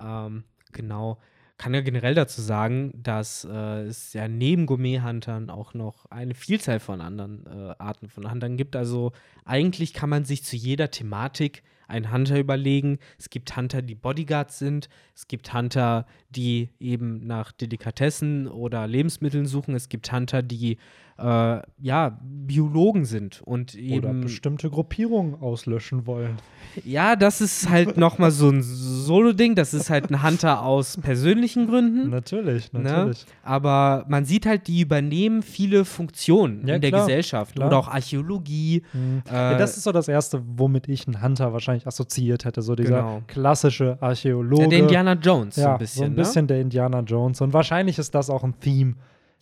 Ähm, genau. Kann ja generell dazu sagen, dass äh, es ja neben Gourmet-Huntern auch noch eine Vielzahl von anderen äh, Arten von Huntern gibt. Also eigentlich kann man sich zu jeder Thematik einen Hunter überlegen. Es gibt Hunter, die Bodyguards sind. Es gibt Hunter, die eben nach Delikatessen oder Lebensmitteln suchen. Es gibt Hunter, die äh, ja Biologen sind und Oder eben bestimmte Gruppierungen auslöschen wollen. ja, das ist halt noch mal so ein Solo-Ding. Das ist halt ein Hunter aus persönlichen Gründen. Natürlich, Ne? natürlich. Aber man sieht halt, die übernehmen viele Funktionen Ja, in der klar, Gesellschaft. klar. Oder auch Archäologie. Mhm. Äh, ja, das ist so das Erste, womit ich einen Hunter wahrscheinlich assoziiert hätte. So dieser Genau. klassische Archäologe. ja, der Indiana Jones, so ein bisschen. so ein bisschen der Indiana Jones. Und wahrscheinlich ist das auch ein Theme,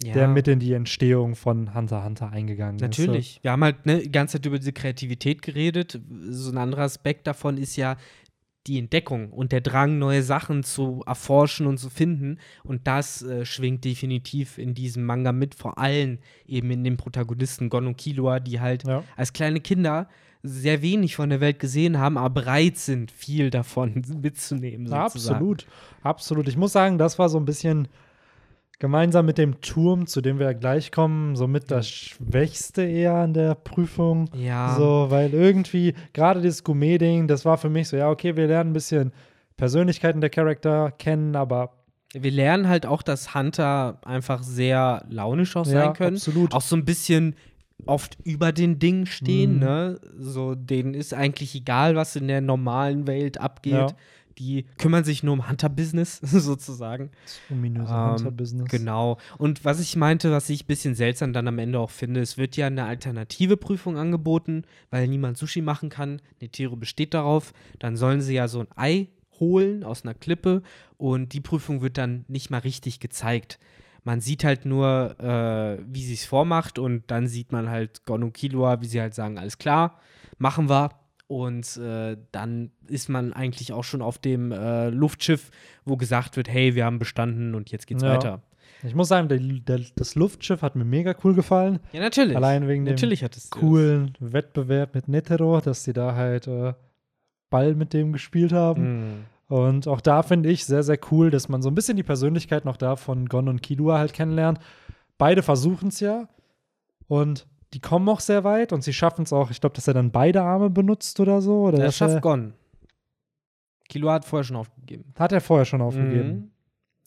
ne? der Ja. mit in die Entstehung von Hunter Hunter eingegangen ist. Natürlich. Wir haben halt ne, die ganze Zeit über diese Kreativität geredet. So ein anderer Aspekt davon ist ja die Entdeckung und der Drang, neue Sachen zu erforschen und zu finden. Und das äh, schwingt definitiv in diesem Manga mit, vor allem eben in den Protagonisten Gon und Killua, die halt Ja. als kleine Kinder sehr wenig von der Welt gesehen haben, aber bereit sind, viel davon mitzunehmen. Ja, sozusagen. absolut, absolut. Ich muss sagen, das war so ein bisschen gemeinsam mit dem Turm, zu dem wir ja gleich kommen, somit das Schwächste eher an der Prüfung. Ja. So, weil irgendwie, gerade dieses Gourmet-Ding, das war für mich so, ja, okay, wir lernen ein bisschen Persönlichkeiten der Charakter kennen, aber Wir lernen halt auch, dass Hunter einfach sehr launisch auch Ja, sein können. absolut. Auch so ein bisschen oft über den Dingen stehen, Mhm. ne? So, denen ist eigentlich egal, was in der normalen Welt abgeht. Ja. Die kümmern sich nur um Hunter-Business sozusagen. Das ominöse Ähm, Hunter-Business. Genau. Und was ich meinte, was ich ein bisschen seltsam dann am Ende auch finde, es wird ja eine alternative Prüfung angeboten, weil niemand Sushi machen kann. Netero besteht darauf. Dann sollen sie ja so ein Ei holen aus einer Klippe und die Prüfung wird dann nicht mal richtig gezeigt. Man sieht halt nur, äh, wie sie es vormacht und dann sieht man halt Gon und Killua, wie sie halt sagen, alles klar, machen wir. Und äh, dann ist man eigentlich auch schon auf dem äh, Luftschiff, wo gesagt wird, hey, wir haben bestanden und jetzt geht's Ja. weiter. Ich muss sagen, der, der, das Luftschiff hat mir mega cool gefallen. Ja, natürlich. Allein wegen dem natürlich hat es coolen Wettbewerb mit Netero, dass sie da halt äh, Ball mit dem gespielt haben. Mhm. Und auch da finde ich sehr, sehr cool, dass man so ein bisschen die Persönlichkeit noch da von Gon und Killua halt kennenlernt. Beide versuchen es ja und die kommen auch sehr weit und sie schaffen es auch. Ich glaube, dass er dann beide Arme benutzt oder so. Oder Er dass schafft er, Gon. Kilo hat vorher schon aufgegeben. hat er vorher schon aufgegeben. Mhm.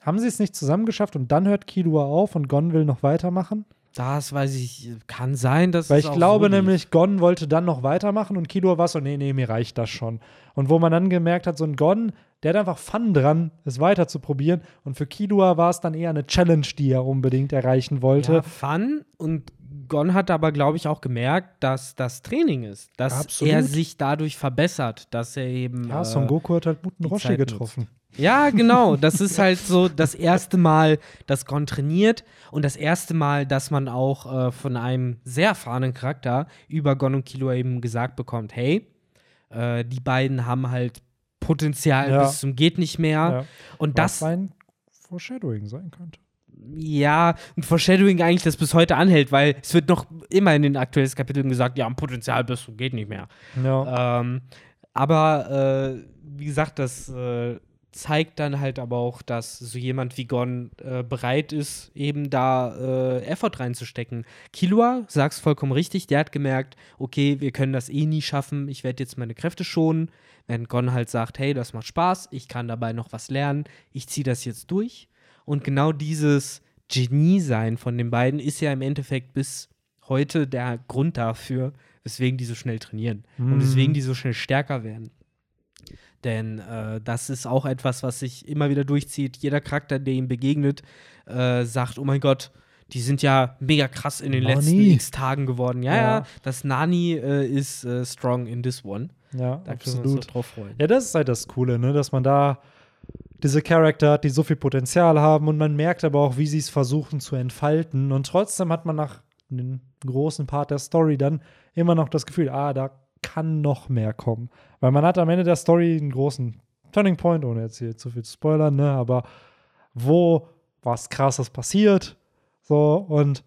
Haben sie es nicht zusammen geschafft und dann hört Killua auf und Gon will noch weitermachen? Das weiß ich, kann sein, dass Weil ich glaube so lief. nämlich, Gon wollte dann noch weitermachen und Killua war so, nee, nee, mir reicht das schon. Und wo man dann gemerkt hat, so ein Gon, der hat einfach Fun dran, es weiter zu probieren. Und für Killua war es dann eher eine Challenge, die er unbedingt erreichen wollte. Ja, Fun und Gon hat aber, glaube ich, auch gemerkt, dass das Training ist. Dass Absolut. er sich dadurch verbessert, dass er eben. Ja, äh, Son Goku hat halt guten Roshi getroffen. Ja, genau. Das ist halt so das erste Mal, dass Gon trainiert und das erste Mal, dass man auch äh, von einem sehr erfahrenen Charakter über Gon und Killua eben gesagt bekommt, hey, äh, die beiden haben halt Potenzial Ja. bis zum geht nicht mehr. Ja. Und Was das, sein Foreshadowing sein könnte. Ja, ein Foreshadowing eigentlich, das bis heute anhält, weil es wird noch immer in den aktuellen Kapiteln gesagt, ja, Potenzial bis zum geht nicht mehr. Ja. Ähm, aber äh, wie gesagt, das äh, zeigt dann halt aber auch, dass so jemand wie Gon äh, bereit ist, eben da äh, Effort reinzustecken. Killua, sagst vollkommen richtig, der hat gemerkt, okay, wir können das eh nie schaffen, ich werde jetzt meine Kräfte schonen. Wenn Gon halt sagt, hey, das macht Spaß, ich kann dabei noch was lernen, ich ziehe das jetzt durch. Und genau dieses Genie-Sein von den beiden ist ja im Endeffekt bis heute der Grund dafür, weswegen die so schnell trainieren und Mhm. weswegen die so schnell stärker werden. Denn äh, das ist auch etwas, was sich immer wieder durchzieht. Jeder Charakter, der ihm begegnet, äh, sagt: Oh mein Gott, die sind ja mega krass in den Nani. letzten x Tagen geworden. Ja, ja, Ja. das Nani äh, ist äh, strong in this one. ja, Da können wir uns absolut. drauf freuen. Ja, das ist halt das Coole, ne? dass man da diese Charakter hat, die so viel Potenzial haben und man merkt aber auch, wie sie es versuchen zu entfalten und trotzdem hat man nach einem großen Part der Story dann immer noch das Gefühl, ah, da kann noch mehr kommen. Weil man hat am Ende der Story einen großen Turning Point, ohne jetzt hier zu viel zu spoilern, ne? aber wo was krasses passiert, so und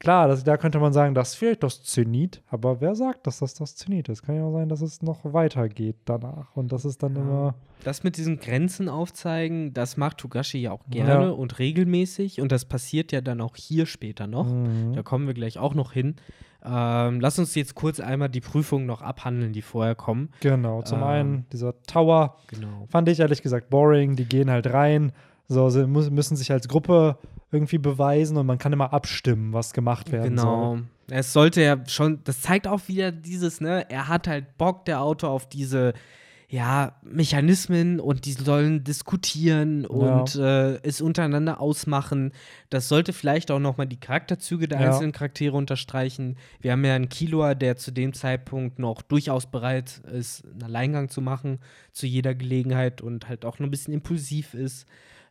Klar, das, da könnte man sagen, das ist vielleicht das Zenit, aber wer sagt, dass das das Zenit ist? Kann ja auch sein, dass es noch weitergeht danach und das ist dann Ja. immer. Das mit diesen Grenzen aufzeigen, das macht Togashi ja auch gerne Ja. und regelmäßig. Und das passiert ja dann auch hier später noch. Mhm. Da kommen wir gleich auch noch hin. Ähm, lass uns jetzt kurz einmal die Prüfungen noch abhandeln, die vorher kommen. Genau, zum Ähm. einen dieser Tower Genau. fand ich ehrlich gesagt boring, die gehen halt rein, so, müssen sich als Gruppe irgendwie beweisen und man kann immer abstimmen, was gemacht werden Genau. soll. Es sollte ja schon, das zeigt auch wieder dieses, ne, er hat halt Bock, der Autor, auf diese, ja, Mechanismen und die sollen diskutieren und äh, es untereinander ausmachen. Das sollte vielleicht auch nochmal die Charakterzüge der Ja. einzelnen Charaktere unterstreichen. Wir haben ja einen Killua, der zu dem Zeitpunkt noch durchaus bereit ist, einen Alleingang zu machen, zu jeder Gelegenheit und halt auch noch ein bisschen impulsiv ist.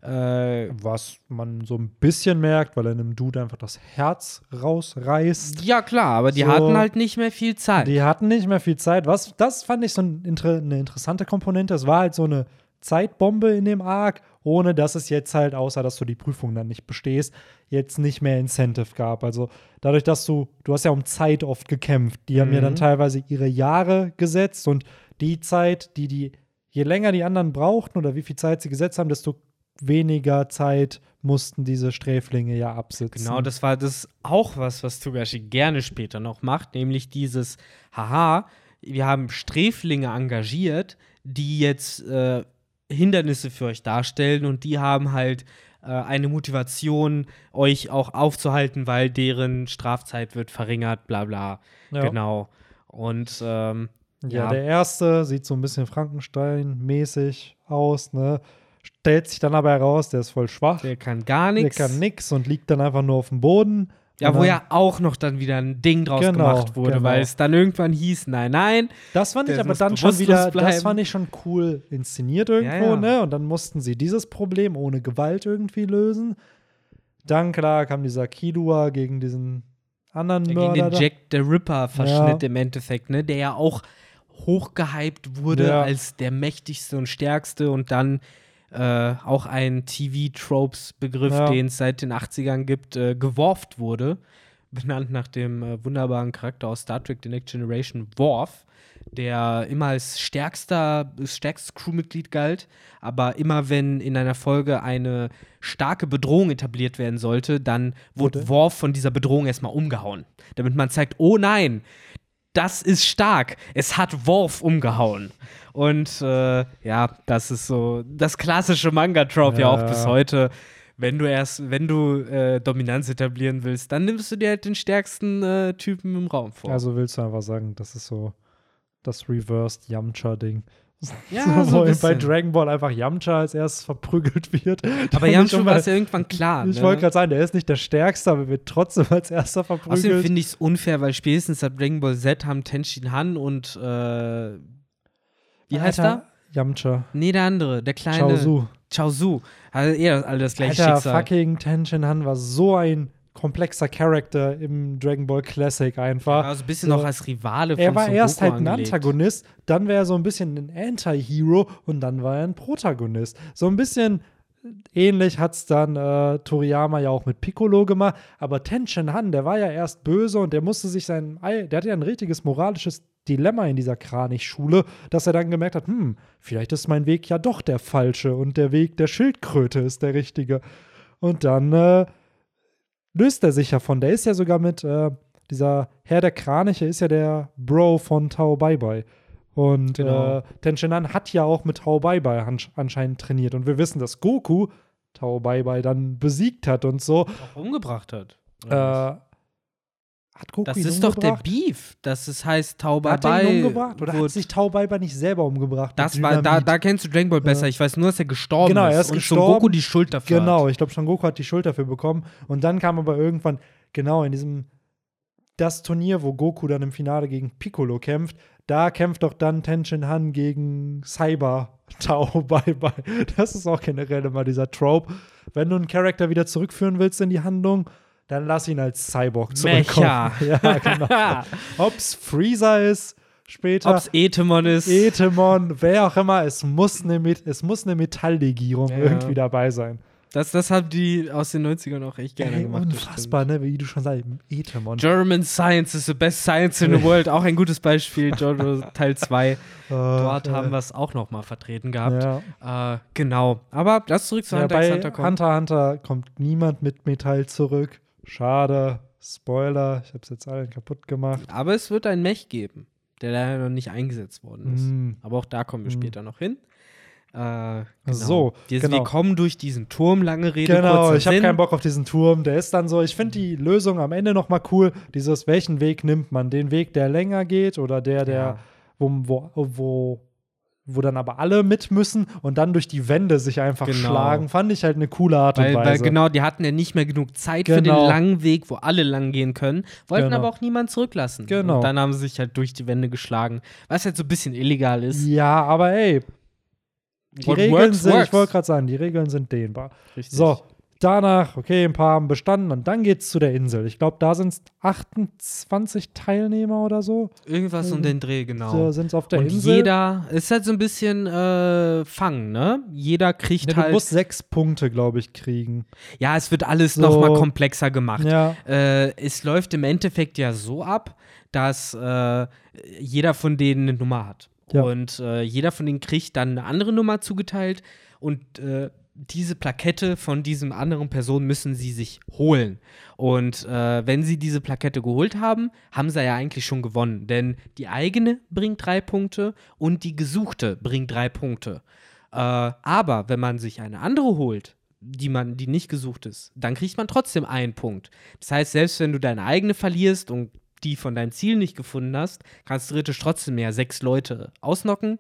Äh, Was man so ein bisschen merkt, weil er einem Dude einfach das Herz rausreißt. ja, klar, aber die So. hatten halt nicht mehr viel Zeit. Die hatten nicht mehr viel Zeit. Was, das fand ich so ein, inter, eine interessante Komponente. Es war halt so eine Zeitbombe in dem Arc, ohne dass es jetzt halt, außer dass du die Prüfung dann nicht bestehst, jetzt nicht mehr Incentive gab. Also dadurch, dass du, du hast ja um Zeit oft gekämpft. Die haben ja dann Mhm. teilweise ihre Jahre gesetzt und die Zeit, die die, je länger die anderen brauchten oder wie viel Zeit sie gesetzt haben, desto weniger Zeit mussten diese Sträflinge ja absitzen. Genau, das war das auch was, was Togashi gerne später noch macht, nämlich dieses, haha, wir haben Sträflinge engagiert, die jetzt äh, Hindernisse für euch darstellen und die haben halt äh, eine Motivation, euch auch aufzuhalten, weil deren Strafzeit wird verringert, bla bla. Ja. Genau. Und ähm, Ja, Ja. der erste sieht so ein bisschen Frankenstein-mäßig aus, ne? Stellt sich dann aber heraus, der ist voll schwach. Der kann gar Der nichts. kann nix und liegt dann einfach nur auf dem Boden. Ja, wo ja auch noch dann wieder ein Ding draus Genau, gemacht wurde, genau. weil es dann irgendwann hieß, nein, nein. Das fand ich Der aber dann schon wieder, das bleiben. fand ich schon cool inszeniert irgendwo, Ja, ja. ne? Und dann mussten sie dieses Problem ohne Gewalt irgendwie lösen. Dann, klar, kam dieser Killua gegen diesen anderen Gegen Mörder. den da. Jack the Ripper-Verschnitt Ja. im Endeffekt, ne? Der ja auch hochgehypt wurde Ja. als der mächtigste und stärkste und dann äh, auch ein TV-Tropes-Begriff, Ja. den es seit den 80ern gibt, äh, geworft wurde. Benannt nach dem äh, wunderbaren Charakter aus Star Trek The Next Generation, Worf, der immer als stärkster, stärkstes Crewmitglied galt, aber immer wenn in einer Folge eine starke Bedrohung etabliert werden sollte, dann wurde Wurde? Worf von dieser Bedrohung erstmal umgehauen. Damit man zeigt, oh nein, das ist stark. Es hat Worf umgehauen. Und äh, ja, das ist so das klassische Manga-Trope ja. Ja. auch bis heute. Wenn du erst, wenn du äh, Dominanz etablieren willst, dann nimmst du dir halt den stärksten äh, Typen im Raum vor. Also willst du einfach sagen, das ist so das Reversed Yamcha-Ding. Ja, so ein bei. Dragon Ball einfach Yamcha als erstes verprügelt wird. aber Yamcha war es ja irgendwann klar. Ich ne? wollte gerade sagen, der ist nicht der Stärkste, aber wird trotzdem als erster Außerdem verprügelt. finde ich es unfair, weil spätestens seit Dragon Ball Z haben Tenshin Han und äh, wie heißt Alter, er? Yamcha. Nee, der andere, der kleine Chaozu. Chaozu. Also eher alle das gleiche Alter, Schicksal. fucking Tenshin Han war so ein komplexer Charakter im Dragon Ball Classic einfach. Also ein bisschen So. noch als Rivale von er war Son erst Goku halt ein angelegt. Antagonist, dann wäre er so ein bisschen ein Anti-Hero und dann war er ein Protagonist. So ein bisschen ähnlich hat es dann äh, Toriyama ja auch mit Piccolo gemacht, aber Tenshin Han, der war ja erst böse und der musste sich sein, Ei- der hatte ja ein richtiges moralisches Dilemma in dieser Kranichschule, dass er dann gemerkt hat, hm, vielleicht ist mein Weg ja doch der falsche und der Weg der Schildkröte ist der richtige. Und dann äh, löst er sich ja von. Der ist ja sogar mit äh, dieser Herr der Kraniche, ist ja der Bro von Tao Bai Bai. Und Genau. äh, Tenshinhan hat ja auch mit Tao Bai Bai ansch- anscheinend trainiert. Und wir wissen, dass Goku Tao Bai Bai dann besiegt hat und so. auch umgebracht hat. Äh, hat Goku das ihn ist doch der? Beef. Das ist, heißt Tauber Hat er ihn umgebracht? Oder hat sich Tao Bai Bai nicht selber umgebracht? das war, da, da kennst du Dragon Ball besser. Ja. Ich weiß nur, dass er gestorben Genau, ist. er ist und gestorben. Son Goku die Schuld dafür Genau, hat. ich glaube, Son Goku hat die Schuld dafür bekommen. Und dann kam aber irgendwann, genau, in diesem, das Turnier, wo Goku dann im Finale gegen Piccolo kämpft, da kämpft doch dann Tenshin Han gegen Cyber Tao Bye Bye. Das ist auch generell immer dieser Trope. Wenn du einen Charakter wieder zurückführen willst in die Handlung, dann lass ihn als Cyborg zurückkommen. Mecha. Ja, genau. Ob's Freezer ist, später. Ob es Etemon ist. Etemon, wer auch immer, es muss eine, es muss eine Metalllegierung Ja. irgendwie dabei sein. Das, das haben die aus den 90ern auch echt gerne Ey, gemacht. unfassbar, ne? Wie du schon sagst, Etemon. German Science is the best science in the world. Auch ein gutes Beispiel. Jojo Teil 2. Dort haben wir es auch noch mal vertreten gehabt. ja. Äh, genau. Aber das zurück zu ja, Hunter bei Hunter. Hunter Hunter kommt niemand mit Metall zurück. Schade. Spoiler, ich hab's jetzt allen kaputt gemacht. Aber es wird ein Mech geben, der leider noch nicht eingesetzt worden ist. Mm. Aber auch da kommen wir Mm. später noch hin. Äh, genau. So, wir, genau. wir kommen durch diesen Turm, lange Rede, Genau, ich habe keinen Bock auf diesen Turm. Der ist dann so, ich finde die Lösung am Ende noch mal cool. Dieses, welchen Weg nimmt man? Den Weg, der länger geht oder der, der, Ja. wo, wo, wo, wo dann aber alle mit müssen und dann durch die Wände sich einfach Genau. schlagen, fand ich halt eine coole Art Weil, und weil Weise. genau, die hatten ja nicht mehr genug Zeit für den Genau. langen Weg, wo alle lang gehen können, wollten Genau. aber auch niemand zurücklassen. Genau. Und dann haben sie sich halt durch die Wände geschlagen, was halt so ein bisschen illegal ist. Ja, aber ey, die What Regeln works, sind, works. ich wollte gerade sagen, die Regeln sind dehnbar. Richtig. So, danach, okay, ein paar haben bestanden und dann geht's zu der Insel. Ich glaube, da sind es 28 Teilnehmer oder so. Irgendwas um den Dreh, genau. So sind es auf der Und Insel. jeder, ist halt so ein bisschen äh, Fang, ne? Jeder kriegt Ja, du halt. musst sechs Punkte, glaube ich, kriegen. ja, es wird alles So. noch mal komplexer gemacht. Ja, Äh, es läuft im Endeffekt ja so ab, dass äh, jeder von denen eine Nummer hat. Ja. Und äh, jeder von denen kriegt dann eine andere Nummer zugeteilt und äh, diese Plakette von diesem anderen Person müssen sie sich holen. Und äh, wenn sie diese Plakette geholt haben, haben sie ja eigentlich schon gewonnen. Denn die eigene bringt drei Punkte und die gesuchte bringt drei Punkte. Äh, aber wenn man sich eine andere holt, die man, die nicht gesucht ist, dann kriegt man trotzdem einen Punkt. Das heißt, selbst wenn du deine eigene verlierst und die von deinem Ziel nicht gefunden hast, kannst du theoretisch trotzdem mehr sechs Leute ausnocken.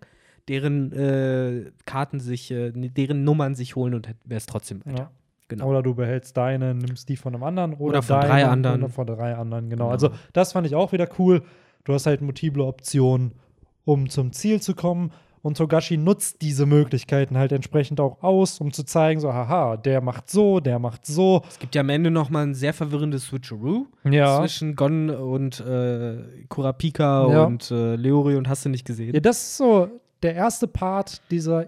Deren äh, Karten sich, äh, deren Nummern sich holen und wäre es trotzdem weiter. Ja. Genau. Oder du behältst deine, nimmst die von einem anderen oder, Oder von deine drei anderen. Oder von drei anderen, genau. Genau. Also das fand ich auch wieder cool. Du hast halt multiple Optionen, um zum Ziel zu kommen. Und Togashi nutzt diese Möglichkeiten halt entsprechend auch aus, um zu zeigen, so, haha, der macht so, der macht so. Es gibt ja am Ende noch mal ein sehr verwirrendes Switcheroo Ja. zwischen Gon und äh, Kurapika Ja. und äh, Leori und hast du nicht gesehen. Ja, das ist so der erste Part dieser,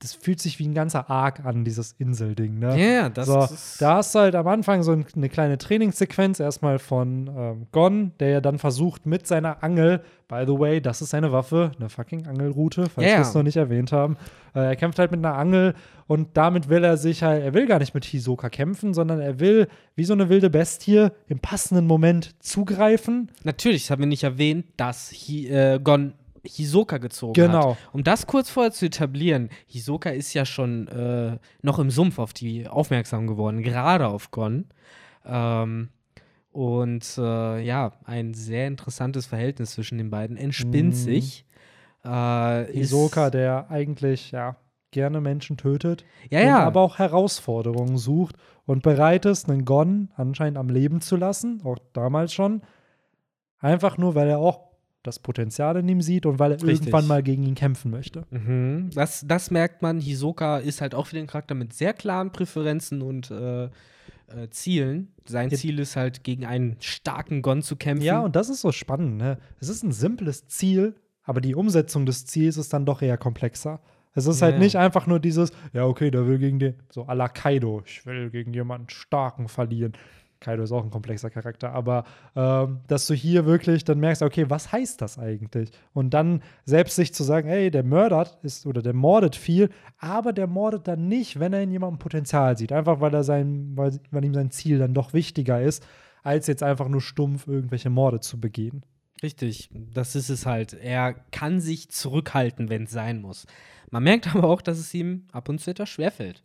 das fühlt sich wie ein ganzer Arc an, dieses Inselding, ne? Ja, ja, das so, ist. da hast du halt am Anfang so ein- eine kleine Trainingssequenz erstmal von ähm, Gon, der ja dann versucht mit seiner Angel, by the way, das ist seine Waffe, eine fucking Angelrute, falls Ja, wir es noch nicht erwähnt haben. Äh, er kämpft halt mit einer Angel und damit will er sich halt, er will gar nicht mit Hisoka kämpfen, sondern er will wie so eine wilde Bestie im passenden Moment zugreifen. Natürlich, das haben wir nicht erwähnt, dass Hi, äh, Gon Hisoka gezogen Genau. hat. Um das kurz vorher zu etablieren, Hisoka ist ja schon äh, noch im Sumpf auf die aufmerksam geworden, gerade auf Gon. Ähm, und äh, ja, ein sehr interessantes Verhältnis zwischen den beiden entspinnt Mhm. sich. Äh, Hisoka, der eigentlich, ja, gerne Menschen tötet. ja, ja, aber auch Herausforderungen sucht und bereit ist, einen Gon anscheinend am Leben zu lassen, auch damals schon. Einfach nur, weil er auch das Potenzial in ihm sieht und weil er Richtig. irgendwann mal gegen ihn kämpfen möchte. Mhm. Das, das merkt man. Hisoka ist halt auch wieder ein Charakter mit sehr klaren Präferenzen und äh, äh, Zielen. Sein Ja. Ziel ist halt, gegen einen starken Gon zu kämpfen. Ja, und das ist so spannend. Ne? Es ist ein simples Ziel, aber die Umsetzung des Ziels ist dann doch eher komplexer. Es ist Ja, halt ja. nicht einfach nur dieses, ja, okay, der will gegen den, so à la Kaido, ich will gegen jemanden starken verlieren. Kaido ist auch ein komplexer Charakter, aber ähm, dass du hier wirklich dann merkst, okay, was heißt das eigentlich? Und dann selbst sich zu sagen, hey, der mördert ist oder der mordet viel, aber der mordet dann nicht, wenn er in jemandem Potenzial sieht. Einfach weil er sein, weil, weil ihm sein Ziel dann doch wichtiger ist, als jetzt einfach nur stumpf irgendwelche Morde zu begehen. Richtig, das ist es halt. Er kann sich zurückhalten, wenn es sein muss. Man merkt aber auch, dass es ihm ab und zu etwas schwerfällt.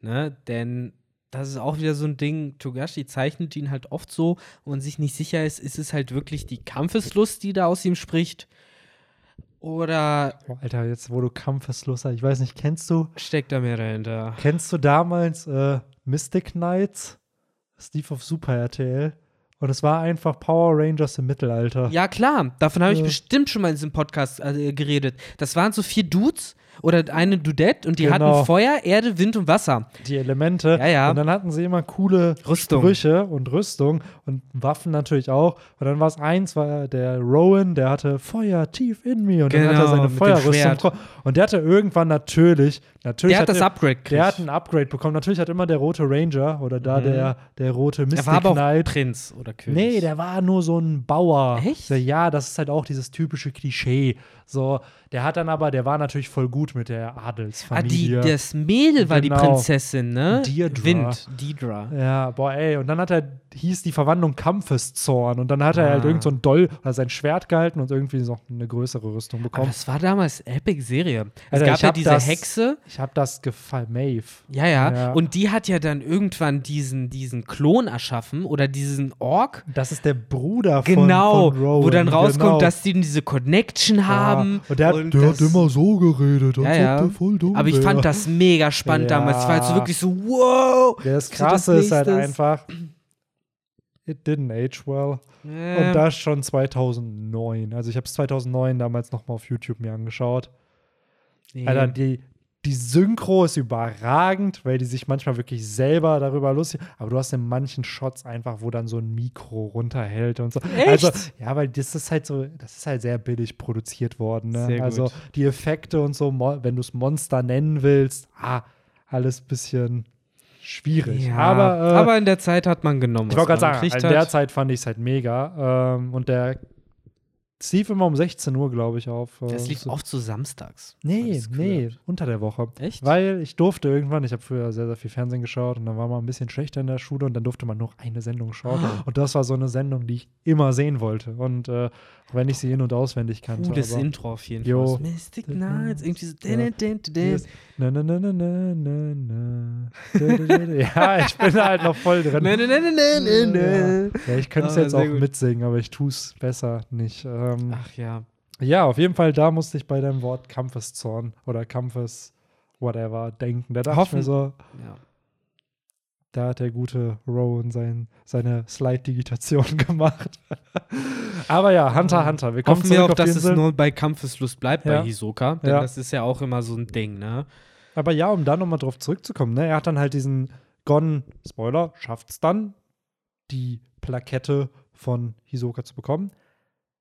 Ne? Denn das ist auch wieder so ein Ding, Togashi zeichnet ihn halt oft so und sich nicht sicher ist, ist es halt wirklich die Kampfeslust, die da aus ihm spricht? Oder Oh, Alter, jetzt wo du Kampfeslust hast, ich weiß nicht, kennst du, steckt da mehr dahinter? kennst du damals äh, Mystic Knights? Lief auf Super RTL. Und es war einfach Power Rangers im Mittelalter. Ja, klar, davon habe ich Ja. bestimmt schon mal in diesem Podcast äh, geredet. Das waren so vier Dudes oder eine Dudette und die Genau. hatten Feuer, Erde, Wind und Wasser. Die Elemente. Ja, ja. Und dann hatten sie immer coole Rüstung. Sprüche und Rüstung und Waffen natürlich auch. Und dann war es eins, war der Rowan, der hatte Feuer tief in mir. Und dann hat er Genau, seine Feuerrüstung. Und der hatte irgendwann natürlich, natürlich Der hat das er- Upgrade gekriegt. Der hat ein Upgrade bekommen. Natürlich hat immer der rote Ranger oder da Mhm. der, der rote Mystic Er war aber auch Knight. Prinz oder König. Nee, der war nur so ein Bauer. Echt? Ja, das ist halt auch dieses typische Klischee. So, der hat dann aber, der war natürlich voll gut mit der Ah, die, Adelsfamilie. das Mädel war die Genau. Prinzessin, ne? Deirdre. Wind, Deidra. ja, boah, ey. Und dann hat er, hieß die Verwandlung Kampfeszorn. Und dann hat er Ah. halt irgend so ein Doll oder sein Schwert gehalten und irgendwie noch eine größere Rüstung Aber bekommen. das war damals Epic-Serie. Es Alter, gab ja diese das- Hexe. Ich hab das gefallen, Maeve. Ja, ja, Ja. Und die hat ja dann irgendwann diesen, diesen Klon erschaffen oder diesen Ork. Das ist der Bruder von, Genau, von Rowan. wo dann rauskommt, genau. dass die diese Connection haben. Ja. Und der, hat, und der hat immer so geredet, als Ja, ja. der voll dumm Aber ich fand das mega spannend Ja. damals. Ich war halt so wirklich so, wow. Das So Krasse das ist halt einfach, it didn't age well. Äh, Und das schon 2009. Also ich habe es 2009 damals noch mal auf YouTube mir angeschaut. nee. Alter, die, die Synchro ist überragend, weil die sich manchmal wirklich selber darüber lustig. Aber du hast in manchen Shots einfach, wo dann so ein Mikro runterhält und so. Echt? Also, ja, weil das ist halt so, das ist halt sehr billig produziert worden. Ne? Also die Effekte und so, wenn du es Monster nennen willst, ah, alles bisschen schwierig. ja, aber, äh, aber in der Zeit hat man genommen. ich wollte gerade sagen, in der hat. Zeit fand ich es halt mega. Ähm, und der es lief immer um 16 Uhr, glaube ich, auf. äh, Das lief so- oft so samstags. Nee, nee, unter der Woche. Echt? Weil ich durfte irgendwann, ich habe früher sehr, sehr viel Fernsehen geschaut und dann war man ein bisschen schlechter in der Schule und dann durfte man nur eine Sendung schauen. Ah. Und das war so eine Sendung, die ich immer sehen wollte. Und äh, auch wenn ich sie in- und auswendig kannte. Aber, Intro auf jeden. Fall. Mystic Nights, irgendwie so. Ja. Na, na, na, na, na, na, na. Ja, ich bin halt noch voll drin. Na, na, na, na, na, na. Ja, ich könnte es Ah, jetzt auch gut. mitsingen, aber ich tue es besser nicht. Ähm, Ach ja. Ja, auf jeden Fall, da musste ich bei deinem Wort Kampfeszorn oder Kampfes whatever denken. Da dachte Hoffen- ich mir so, Ja. da hat der gute Rowan sein, seine Slide-Digitation gemacht. Aber ja, Hunter, Hunter. Wir kommen Hoffen wir auch, auf dass es nur bei Kampfeslust bleibt Ja. bei Hisoka, denn Ja. das ist ja auch immer so ein Ding, ne? Aber ja, um da nochmal drauf zurückzukommen, ne? Er hat dann halt diesen Gon, Spoiler, schafft's dann, die Plakette von Hisoka zu bekommen.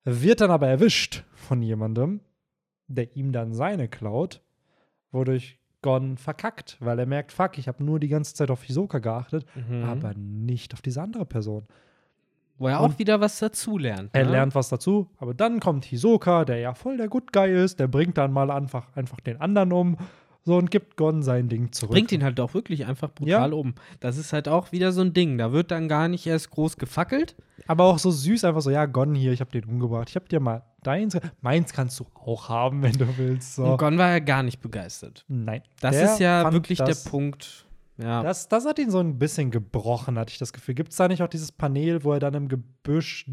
Wird dann aber erwischt von jemandem, der ihm dann seine klaut, wodurch Gon verkackt, weil er merkt, fuck, ich habe nur die ganze Zeit auf Hisoka geachtet, Mhm. aber nicht auf diese andere Person. Wo er auch Und- wieder was dazulernt. Er ne? lernt was dazu, aber dann kommt Hisoka, der ja voll der Good Guy ist, der bringt dann mal einfach, einfach den anderen um so und gibt Gon sein Ding zurück. Bringt ihn halt auch wirklich einfach brutal um. Das ist halt auch wieder so ein Ding. Da wird dann gar nicht erst groß gefackelt. Aber auch so süß, einfach so, ja, Gon hier, ich hab den umgebracht. Ich hab dir mal deins. Meins kannst du auch haben, wenn du willst. So. Und Gon war ja gar nicht begeistert. Nein. Das ist ja wirklich der Punkt. Ja. Das, das hat ihn so ein bisschen gebrochen, hatte ich das Gefühl. Gibt es da nicht auch dieses Panel, wo er dann im Gebüsch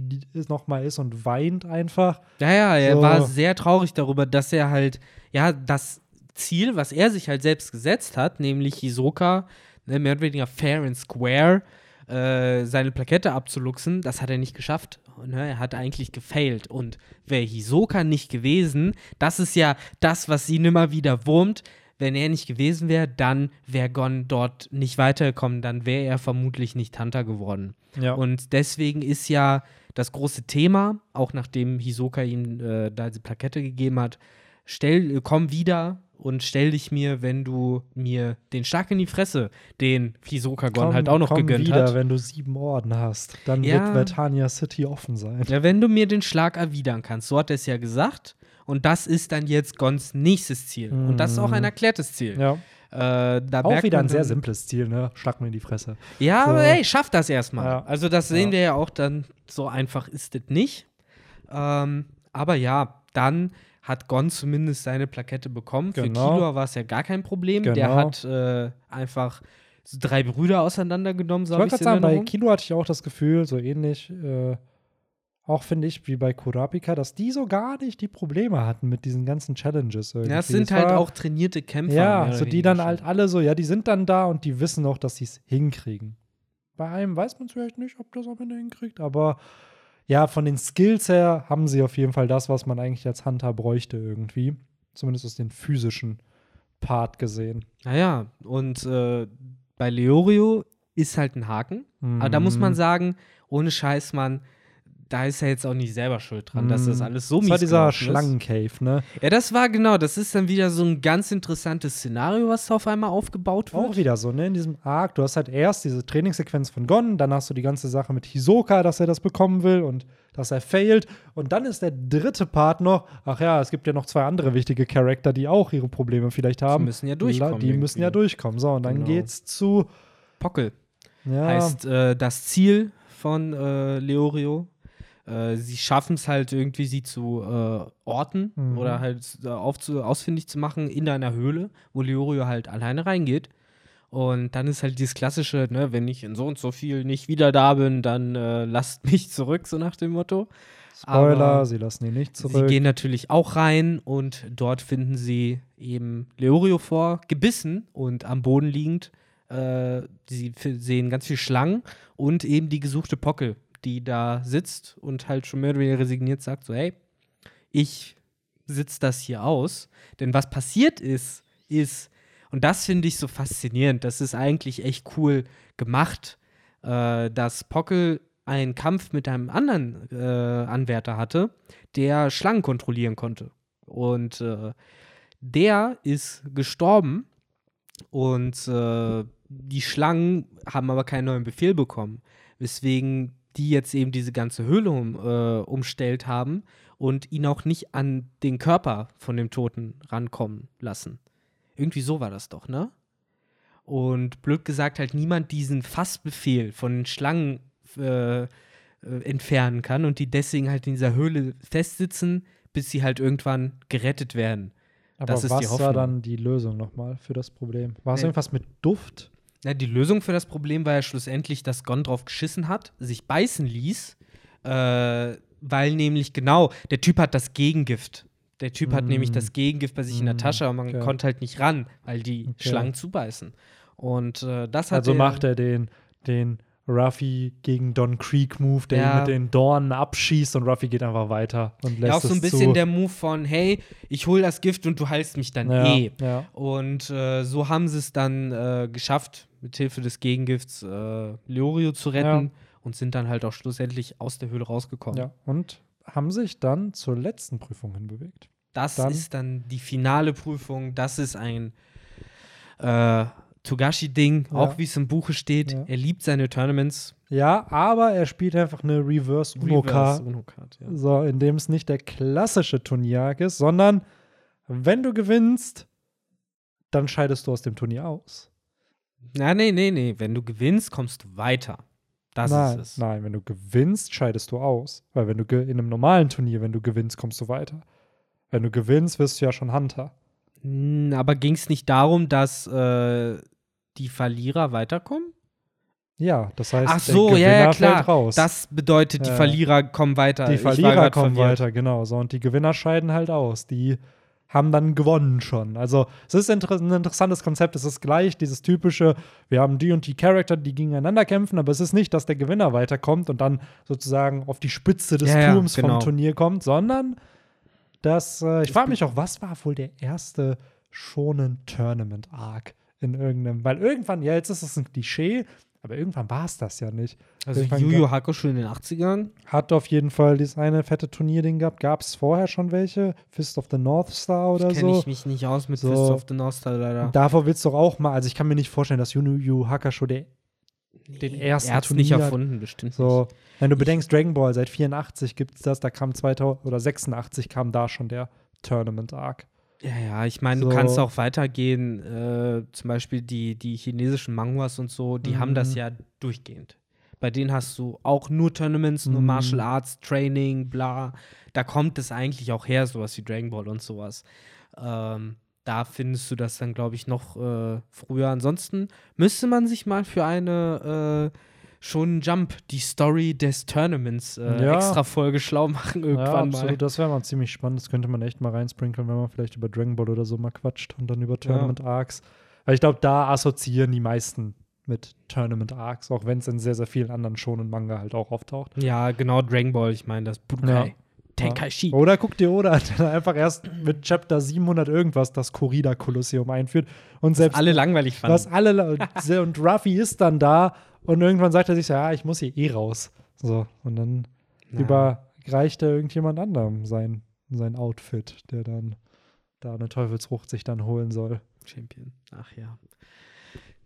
nochmal ist und weint einfach? Ja, ja, er So. war sehr traurig darüber, dass er halt, ja, das Ziel, was er sich halt selbst gesetzt hat, nämlich Hisoka, ne, mehr oder weniger fair and square, äh, seine Plakette abzuluxen, das hat er nicht geschafft. Ne, er hat eigentlich gefailt. Und wäre Hisoka nicht gewesen, das ist ja das, was ihn immer wieder wurmt. Wenn er nicht gewesen wäre, dann wäre Gon dort nicht weitergekommen, dann wäre er vermutlich nicht Hunter geworden. Ja. Und deswegen ist ja das große Thema, auch nachdem Hisoka ihm äh, da diese Plakette gegeben hat, stell, äh, komm wieder und stell dich mir, wenn du mir den Schlag in die Fresse, den Hisoka Gon Komm- halt auch noch komm gegönnt wieder, hat. wenn du sieben Orden hast. Dann Ja. wird Vertania City offen sein. Ja, wenn du mir den Schlag erwidern kannst. So hat er es ja gesagt. Und das ist dann jetzt Gons nächstes Ziel. Und das ist auch ein erklärtes Ziel. Mhm. Ja. Äh, da Auch wieder ein sehr simples Ziel, ne? Schlag mir in die Fresse. Ja, So. aber hey, schafft das erstmal. Ja. Also das sehen Ja. wir ja auch dann, so einfach ist es nicht. Ähm, aber ja, dann hat Gon zumindest seine Plakette bekommen. Für Genau. Killua war es ja gar kein Problem. Der Genau. hat äh, einfach so drei Brüder auseinandergenommen, Ich so habe wollte ich gerade sagen, bei. Kilo hatte ich auch das Gefühl, so ähnlich, äh, auch finde ich, wie bei Kurapika, dass die so gar nicht die Probleme hatten mit diesen ganzen Challenges irgendwie. Ja, es sind Es halt war- auch trainierte Kämpfer. Ja, so die dann schon. halt alle so, ja, die sind dann da und die wissen auch, dass sie es hinkriegen. Bei einem weiß man vielleicht nicht, ob das am Ende hinkriegt, aber ja, von den Skills her haben sie auf jeden Fall das, was man eigentlich als Hunter bräuchte irgendwie. Zumindest aus den physischen Part gesehen. Naja, und äh, bei Leorio ist halt ein Haken. Aber da muss man Mhm. sagen, ohne Scheiß, Mann, da ist er jetzt auch nicht selber schuld dran, dass das alles so. Das mies war dieser. Schlangencave, ne? Ja, das war genau, das ist dann wieder so ein ganz interessantes Szenario, was da auf einmal aufgebaut wird. Auch wieder so, ne? In diesem Arc, du hast halt erst diese Trainingssequenz von Gon, dann hast du die ganze Sache mit Hisoka, dass er das bekommen will und dass er failt. Und dann ist der dritte Part noch, ach ja, es gibt ja noch zwei andere wichtige Charakter, die auch ihre Probleme vielleicht haben. müssen ja durchkommen Die müssen ja irgendwie. durchkommen. So, und dann Genau. geht's zu, Pockel ja, heißt äh, das Ziel von äh, Leorio. Äh, sie schaffen es halt irgendwie, sie zu äh, orten Mhm. oder halt äh, aufzu ausfindig zu machen in einer Höhle, wo Leorio halt alleine reingeht. Und dann ist halt dieses klassische, ne, wenn ich in so und so viel nicht wieder da bin, dann äh, lasst mich zurück, so nach dem Motto. Spoiler, aber sie lassen ihn nicht Sie zurück. gehen natürlich auch rein und dort finden sie eben Leorio vor, gebissen und am Boden liegend. Äh, sie sehen ganz viel Schlangen und eben die gesuchte Pockel, die da sitzt und halt schon mehr oder weniger resigniert sagt: So, hey, ich sitze das hier aus. Denn was passiert ist, ist, und das finde ich so faszinierend, das ist eigentlich echt cool gemacht, äh, dass Pockel einen Kampf mit einem anderen äh, Anwärter hatte, der Schlangen kontrollieren konnte. Und äh, der ist gestorben und äh, die Schlangen haben aber keinen neuen Befehl bekommen, weswegen die jetzt eben diese ganze Höhle um, äh, umstellt haben und ihn auch nicht an den Körper von dem Toten rankommen lassen. Irgendwie so war das doch, ne? Und blöd gesagt halt niemand diesen Fassbefehl von den Schlangen äh, äh, entfernen kann und die deswegen halt in dieser Höhle festsitzen, bis sie halt irgendwann gerettet werden. Aber das ist was die war dann die Lösung nochmal für das Problem? War es Nee. irgendwas mit Duft? Na, die Lösung für das Problem war ja schlussendlich, dass Gon drauf geschissen hat, sich beißen ließ Äh, weil nämlich genau, der Typ hat das Gegengift. Der Typ hat nämlich das Gegengift bei sich in der Mm, Tasche, aber man okay. konnte halt nicht ran, weil die Okay. Schlangen zubeißen. Und äh, das hat Also er- macht er den, den Ruffy gegen Don Creek Move, der Ja. ihn mit den Dornen abschießt und Ruffy geht einfach weiter und lässt ja auch so ein bisschen zu. der Move von, hey, ich hol das Gift und du heilst mich dann ja, eh. ja. Und äh, so haben sie es dann äh, geschafft, mit Hilfe des Gegengifts äh, Leorio zu retten und sind dann halt auch schlussendlich aus der Höhle rausgekommen. ja. Und haben sich dann zur letzten Prüfung hinbewegt. Das Dann- ist dann die finale Prüfung. Das ist ein äh, Togashi-Ding, Ja. auch wie es im Buche steht. Ja. Er liebt seine Tournaments. Ja, aber er spielt einfach eine Reverse Uno-Card. Uno-Card, ja. So, in dem es nicht der klassische Turnierjag ist, sondern wenn du gewinnst, dann scheidest du aus dem Turnier aus. Na, nee, nee, nee. Wenn du gewinnst, kommst du weiter. Das nein, ist es. nein, wenn du gewinnst, scheidest du aus. Weil wenn du in einem normalen Turnier, wenn du gewinnst, kommst du weiter. Wenn du gewinnst, wirst du ja schon Hunter. Aber ging es nicht darum, dass äh, die Verlierer weiterkommen? Ja, das heißt, Ach so, der ja, Gewinner ja, klar. fällt raus. Das bedeutet, die Ja. Verlierer kommen weiter. die Verlierer kommen verwirrt. weiter, genau. So, und die Gewinner scheiden halt aus. Die haben dann gewonnen schon. Also, es ist inter ein interessantes Konzept. Es ist gleich dieses typische, wir haben die und die Charakter, die gegeneinander kämpfen, aber es ist nicht, dass der Gewinner weiterkommt und dann sozusagen auf die Spitze des Ja, ja, Turms genau. vom Turnier kommt, sondern dass, äh, ich frage mich auch, was war wohl der erste schonen Tournament-Arc in irgendeinem, weil irgendwann, ja, jetzt ist es ein Klischee, aber irgendwann war es das ja nicht. Also Irgendwann Yu Yu Hakusho in den 80ern. hat auf jeden Fall dieses eine fette Turnierding gehabt. Gab es vorher schon welche? Fist of the North Star oder Kenne so? ich mich nicht aus mit So. Fist of the North Star leider. Davor willst du doch auch mal, also ich kann mir nicht vorstellen, dass Yu Yu Hakusho der, den ersten er hat's nicht Turnier- erfunden, bestimmt so, wenn du bedenkst, Dragon Ball seit 84 gibt es das, da kam 2000 oder 86 kam da schon der Tournament Arc. Ja, ja, ich meine, So. du kannst auch weitergehen. Äh, zum Beispiel die, die chinesischen Manguas und so, die haben das Mhm. ja durchgehend. Bei denen hast du auch nur Tournaments, nur Mhm. Martial Arts, Training, bla. Da kommt es eigentlich auch her, sowas wie Dragon Ball und sowas. Ähm, da findest du das dann, glaube ich, noch äh, früher. Ansonsten müsste man sich mal für eine äh, schon Jump, die Story des Tournaments, äh, Ja. extra Folge schlau machen Ja, irgendwann absolut, mal. das wäre mal ziemlich spannend. Das könnte man echt mal reinsprinkeln, wenn man vielleicht über Dragon Ball oder so mal quatscht und dann über Tournament Arcs. Weil ich glaube, da assoziieren die meisten mit Tournament Arcs, auch wenn es in sehr, sehr vielen anderen Shonen Manga halt auch auftaucht. Ja, genau, Dragon Ball, ich meine das Budokai. Tenkaichi. Oder guck dir Oda, der einfach erst mit Chapter 700 irgendwas das Korida Kolosseum einführt und selbst Alle langweilig fanden. was alle und Ruffy ist dann da und irgendwann sagt er sich so, ja, ich muss hier eh raus. So und dann Ja. überreicht er irgendjemand anderem sein sein Outfit, der dann da eine Teufelsfrucht sich dann holen soll. Champion. Ach ja.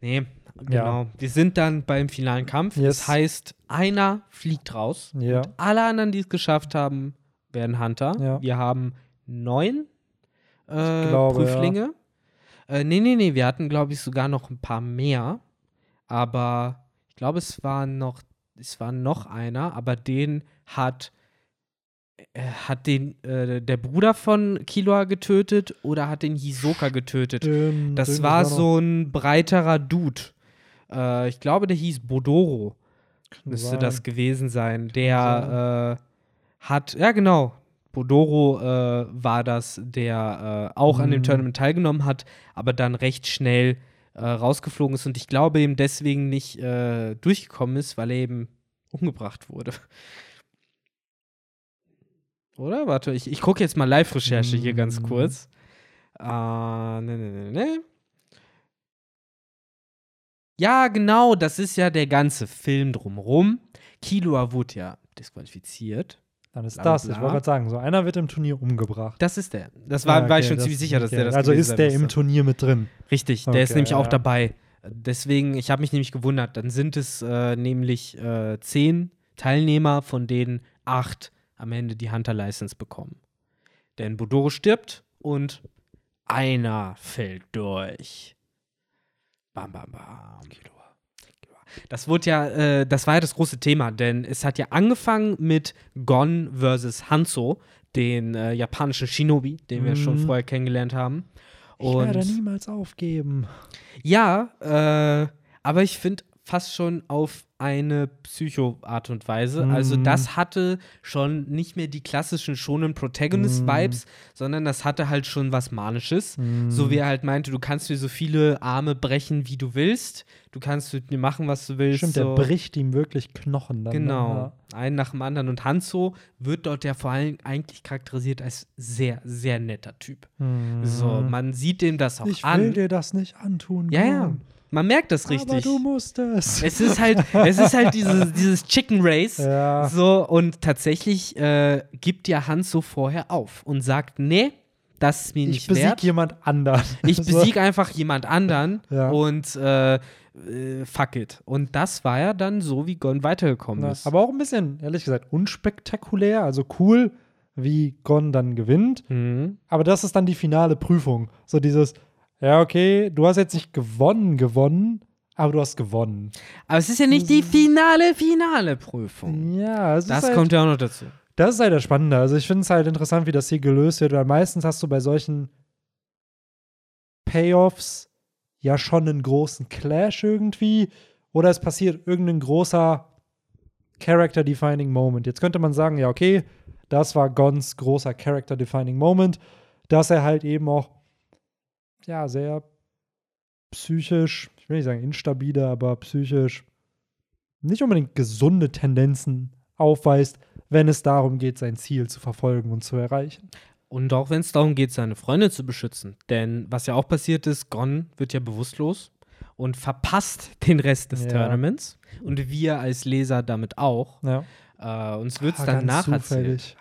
Nee, Ja. genau. Wir sind dann beim finalen Kampf. Yes. Das heißt, einer fliegt raus. Ja. Und alle anderen, die es geschafft haben, werden Hunter. Ja. Wir haben neun äh, glaube, Prüflinge. Äh, nee, nee, nee. Wir hatten, glaube ich, sogar noch ein paar mehr. Aber ich glaube, es war noch, es war noch einer, aber den hat äh, hat den äh, der Bruder von Killua getötet oder hat den Hisoka getötet? Stimmt, Das war so ein breiterer Dude. Äh, ich glaube, der hieß Bodoro. Müsste sein. das gewesen sein. Der äh, hat, ja genau, Bodoro äh, war das, der äh, auch an dem Mhm. Tournament teilgenommen hat, aber dann recht schnell äh, rausgeflogen ist und ich glaube eben deswegen nicht äh, durchgekommen ist, weil er eben umgebracht wurde. Oder? Warte, ich, ich gucke jetzt mal Live-Recherche hier ganz Mhm. kurz. Äh, ne, ne, ne, ne. Ja, genau, das ist ja der ganze Film drumrum. Killua wurde ja disqualifiziert. Dann ist bla, das, ich wollte gerade sagen, so einer wird im Turnier umgebracht. Das ist der. Das war, Ah, war ich okay, schon ziemlich sicher, dass okay. der das Also gewesen ist sein der im musste. Turnier mit drin. Richtig, der ist Okay, nämlich auch ja. dabei. Deswegen, ich habe mich nämlich gewundert. Dann sind es äh, nämlich äh, zehn Teilnehmer, von denen acht am Ende die Hunter-License bekommen. Denn Budoro stirbt und einer fällt durch. Bam, bam, bam. Das wurde ja, äh, das war ja das große Thema, denn es hat ja angefangen mit Gon versus Hanzo, den äh, japanischen Shinobi, den wir schon Mhm. vorher kennengelernt haben. Ich werde Und niemals aufgeben. ja, äh, aber ich finde fast schon auf eine Psycho-Art und Weise. Also Mhm. das hatte schon nicht mehr die klassischen schonen Protagonist-Vibes, sondern das hatte halt schon was Manisches. So wie er halt meinte, du kannst mir so viele Arme brechen, wie du willst. Du kannst mit mir machen, was du willst. Stimmt, so. der bricht ihm wirklich Knochen dann. Genau, Ne? einen nach dem anderen. Und Hanzo wird dort ja vor allem eigentlich charakterisiert als sehr, sehr netter Typ. Ja. Mhm. So, man sieht dem das auch ich an. will dir das nicht antun. ja, ja, man merkt das Aber richtig. du musst es. Es ist halt, es ist halt dieses, dieses Chicken Race. Ja. So, und tatsächlich äh, gibt ja Hanzo vorher auf und sagt, nee, das ist mir ich nicht besieg wert. jemand anderen. Ich So. besiege einfach jemand anderen Ja. und äh, äh, fuck it. Und das war ja dann so, wie Gon weitergekommen Ja, ist. aber auch ein bisschen, ehrlich gesagt, unspektakulär. Also cool, wie Gon dann gewinnt. Mhm. Aber das ist dann die finale Prüfung. So dieses, ja, okay, du hast jetzt nicht gewonnen, gewonnen, aber du hast gewonnen. Aber es ist ja nicht die finale, finale Prüfung. Ja, es Das halt, kommt ja auch noch dazu. Das ist halt das Spannende. Also ich finde es halt interessant, wie das hier gelöst wird, weil meistens hast du bei solchen Payoffs ja schon einen großen Clash irgendwie oder es passiert irgendein großer Character-Defining Moment. Jetzt könnte man sagen, ja, okay, das war Gons großer Character-Defining Moment, dass er halt eben auch ja, sehr psychisch, ich will nicht sagen instabile, aber psychisch nicht unbedingt gesunde Tendenzen aufweist, wenn es darum geht, sein Ziel zu verfolgen und zu erreichen. Und auch wenn es darum geht, seine Freunde zu beschützen. Denn was ja auch passiert ist, Gon wird ja bewusstlos und verpasst den Rest des Ja. Tournaments. Und wir als Leser damit auch. Ja. Äh, uns wird es Ah, dann nacherzählt. zufällig.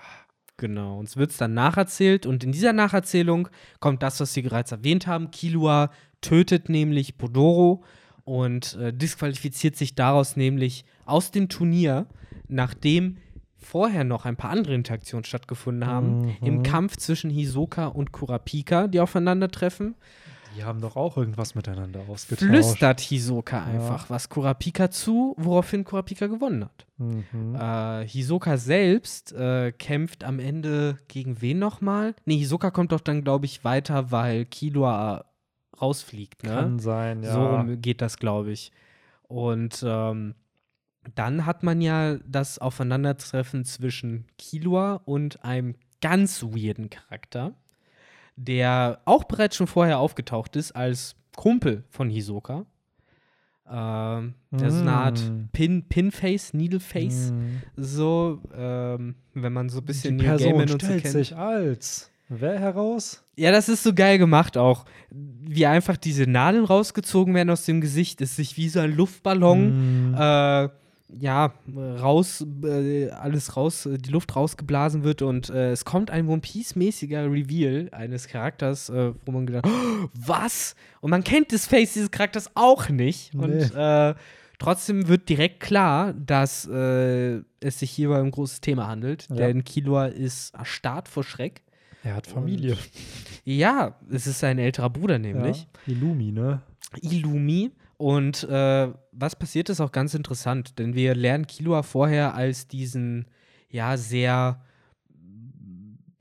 Genau, uns wird es dann nacherzählt. Und in dieser Nacherzählung kommt das, was wir bereits erwähnt haben. Killua tötet nämlich Podoro und äh, disqualifiziert sich daraus nämlich aus dem Turnier, nachdem vorher noch ein paar andere Interaktionen stattgefunden haben. Mhm. Im Kampf zwischen Hisoka und Kurapika, die aufeinandertreffen. Die haben doch auch irgendwas miteinander ausgetauscht. Flüstert Hisoka einfach was Kurapika zu, woraufhin Kurapika gewonnen hat. Mhm. Äh, Hisoka selbst äh, kämpft am Ende gegen wen nochmal? Nee, Hisoka kommt doch dann, glaube ich, weiter, weil Killua rausfliegt, ne? Kann sein, ja. So geht das, glaube ich. Und ähm, dann hat man ja das Aufeinandertreffen zwischen Killua und einem ganz weirden Charakter, der auch bereits schon vorher aufgetaucht ist als Kumpel von Hisoka. Ähm, der ist so eine Art Mm. Pin, Pinface, Needleface. Mhm. So, ähm, wenn man so ein bisschen Die Person so stellt kennt. sich als wer heraus? Ja, das ist so geil gemacht auch. Wie einfach diese Nadeln rausgezogen werden aus dem Gesicht, ist sich wie so ein Luftballon, Mhm. äh, ja, raus, äh, alles raus, äh, die Luft rausgeblasen wird und äh, es kommt ein One Piece-mäßiger Reveal eines Charakters, äh, wo man gedacht, oh, was? Und man kennt das Face dieses Charakters auch nicht. Und Nee. äh, trotzdem wird direkt klar, dass äh, es sich hierbei um ein großes Thema handelt, Ja. denn Killua ist erstarrt vor Schreck. er hat Familie. Ja, es ist sein älterer Bruder nämlich, Ja. Illumi, ne? Illumi. Und äh, was passiert ist auch ganz interessant, denn wir lernen Killua vorher als diesen, ja, sehr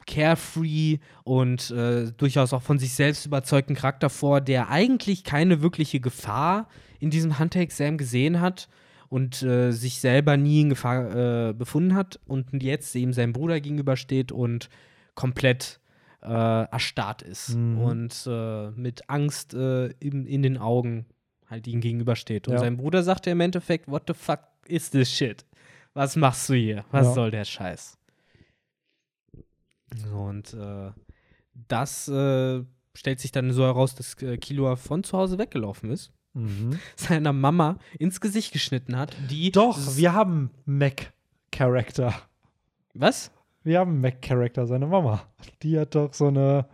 carefree und äh, durchaus auch von sich selbst überzeugten Charakter vor, der eigentlich keine wirkliche Gefahr in diesem Hunter-Exam gesehen hat und äh, sich selber nie in Gefahr äh, befunden hat und jetzt eben seinem Bruder gegenübersteht und komplett äh, erstarrt ist Mhm. und äh, mit Angst in, in den Augen halt ihm gegenübersteht. Und Ja. sein Bruder sagt ja im Endeffekt, what the fuck is this shit? Was machst du hier? Was Ja. soll der Scheiß? Und äh, das äh, stellt sich dann so heraus, dass äh, Killua von zu Hause weggelaufen ist, Mhm. seiner Mama ins Gesicht geschnitten hat, die Doch, wir haben Mac-Charakter. was? Wir haben Mac-Charakter, seine Mama. Die hat doch so eine.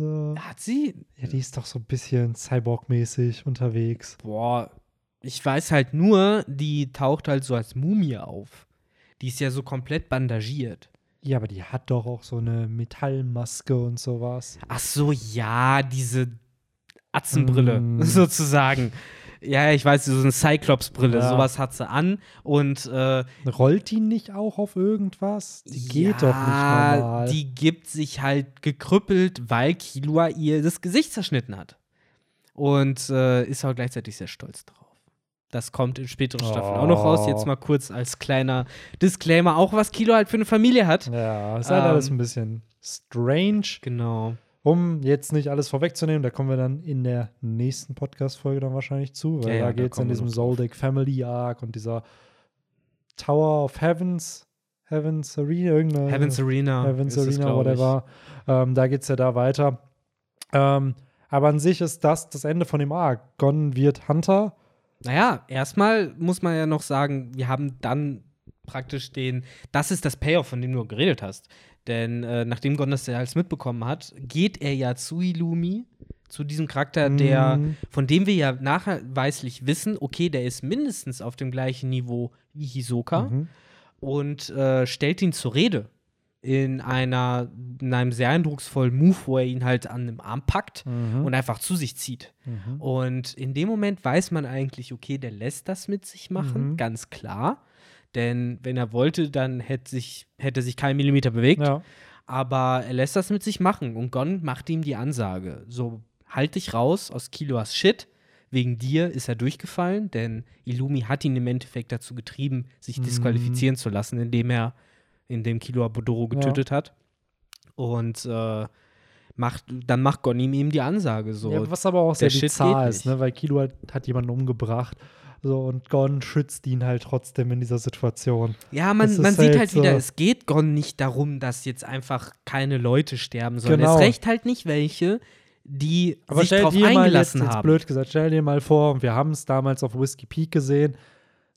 So, Hat sie? ja, die ist doch so ein bisschen Cyborg-mäßig unterwegs. Boah, ich weiß halt nur, die taucht halt so als Mumie auf. Die ist ja so komplett bandagiert. Ja, aber die hat doch auch so eine Metallmaske und sowas. Ach so, ja, diese Atzenbrille Mm. sozusagen. Ja, ich weiß, so eine Cyclops-Brille, Ja. sowas hat sie an. Und äh, Rollt die nicht auch auf irgendwas? Die geht ja, doch nicht normal. Die gibt sich halt gekrüppelt, weil Killua ihr das Gesicht zerschnitten hat. Und äh, ist auch gleichzeitig sehr stolz drauf. Das kommt in späteren Staffeln auch noch raus. Jetzt mal kurz als kleiner Disclaimer, auch was Kilo halt für eine Familie hat. Ja, ist halt Ähm, alles ein bisschen strange. Genau. Um jetzt nicht alles vorwegzunehmen, da kommen wir dann in der nächsten Podcast-Folge dann wahrscheinlich zu, weil Ja, ja, da geht es in diesem. Zoldyck Family Arc und dieser Tower of Heavens, Heavens Arena, irgendeine Heavens Arena. Heavens Arena, whatever. Ähm, da geht es ja da weiter. Ähm, aber an sich ist das das Ende von dem Arc. Gon wird Hunter. Naja, erstmal muss man ja noch sagen, wir haben dann praktisch den, das ist das Payoff, von dem du geredet hast. Denn äh, nachdem Gon das ja alles mitbekommen hat, geht er ja zu Illumi, zu diesem Charakter, der, Mhm. von dem wir ja nachweislich wissen, okay, der ist mindestens auf dem gleichen Niveau wie Hisoka Mhm. und äh, stellt ihn zur Rede in einer in einem sehr eindrucksvollen Move, wo er ihn halt an dem Arm packt Mhm. und einfach zu sich zieht. Mhm. Und in dem Moment weiß man eigentlich, okay, der lässt das mit sich machen, Mhm. ganz klar. Denn wenn er wollte, dann hätte sich, hätte sich kein Millimeter bewegt. Ja. Aber er lässt das mit sich machen. Und Gon macht ihm die Ansage: So, halt dich raus aus Kiloas Shit. Wegen dir ist er durchgefallen, denn Illumi hat ihn im Endeffekt dazu getrieben, sich Mhm. disqualifizieren zu lassen, indem er, indem Killua Bodoro getötet hat. Und äh, macht, dann macht Gon ihm eben die Ansage. So, Ja, was aber auch sehr bizarr ist, ne? weil Kilo hat, hat jemanden umgebracht. So, und Gon schützt ihn halt trotzdem in dieser Situation. Ja, man, man sieht halt halt wieder, so- es geht Gon nicht darum, dass jetzt einfach keine Leute sterben, sondern Genau. es recht halt nicht welche, die Aber sich stell drauf dir mal jetzt, eingelassen jetzt haben. blöd gesagt, stell dir mal vor, und wir haben es damals auf Whiskey Peak gesehen,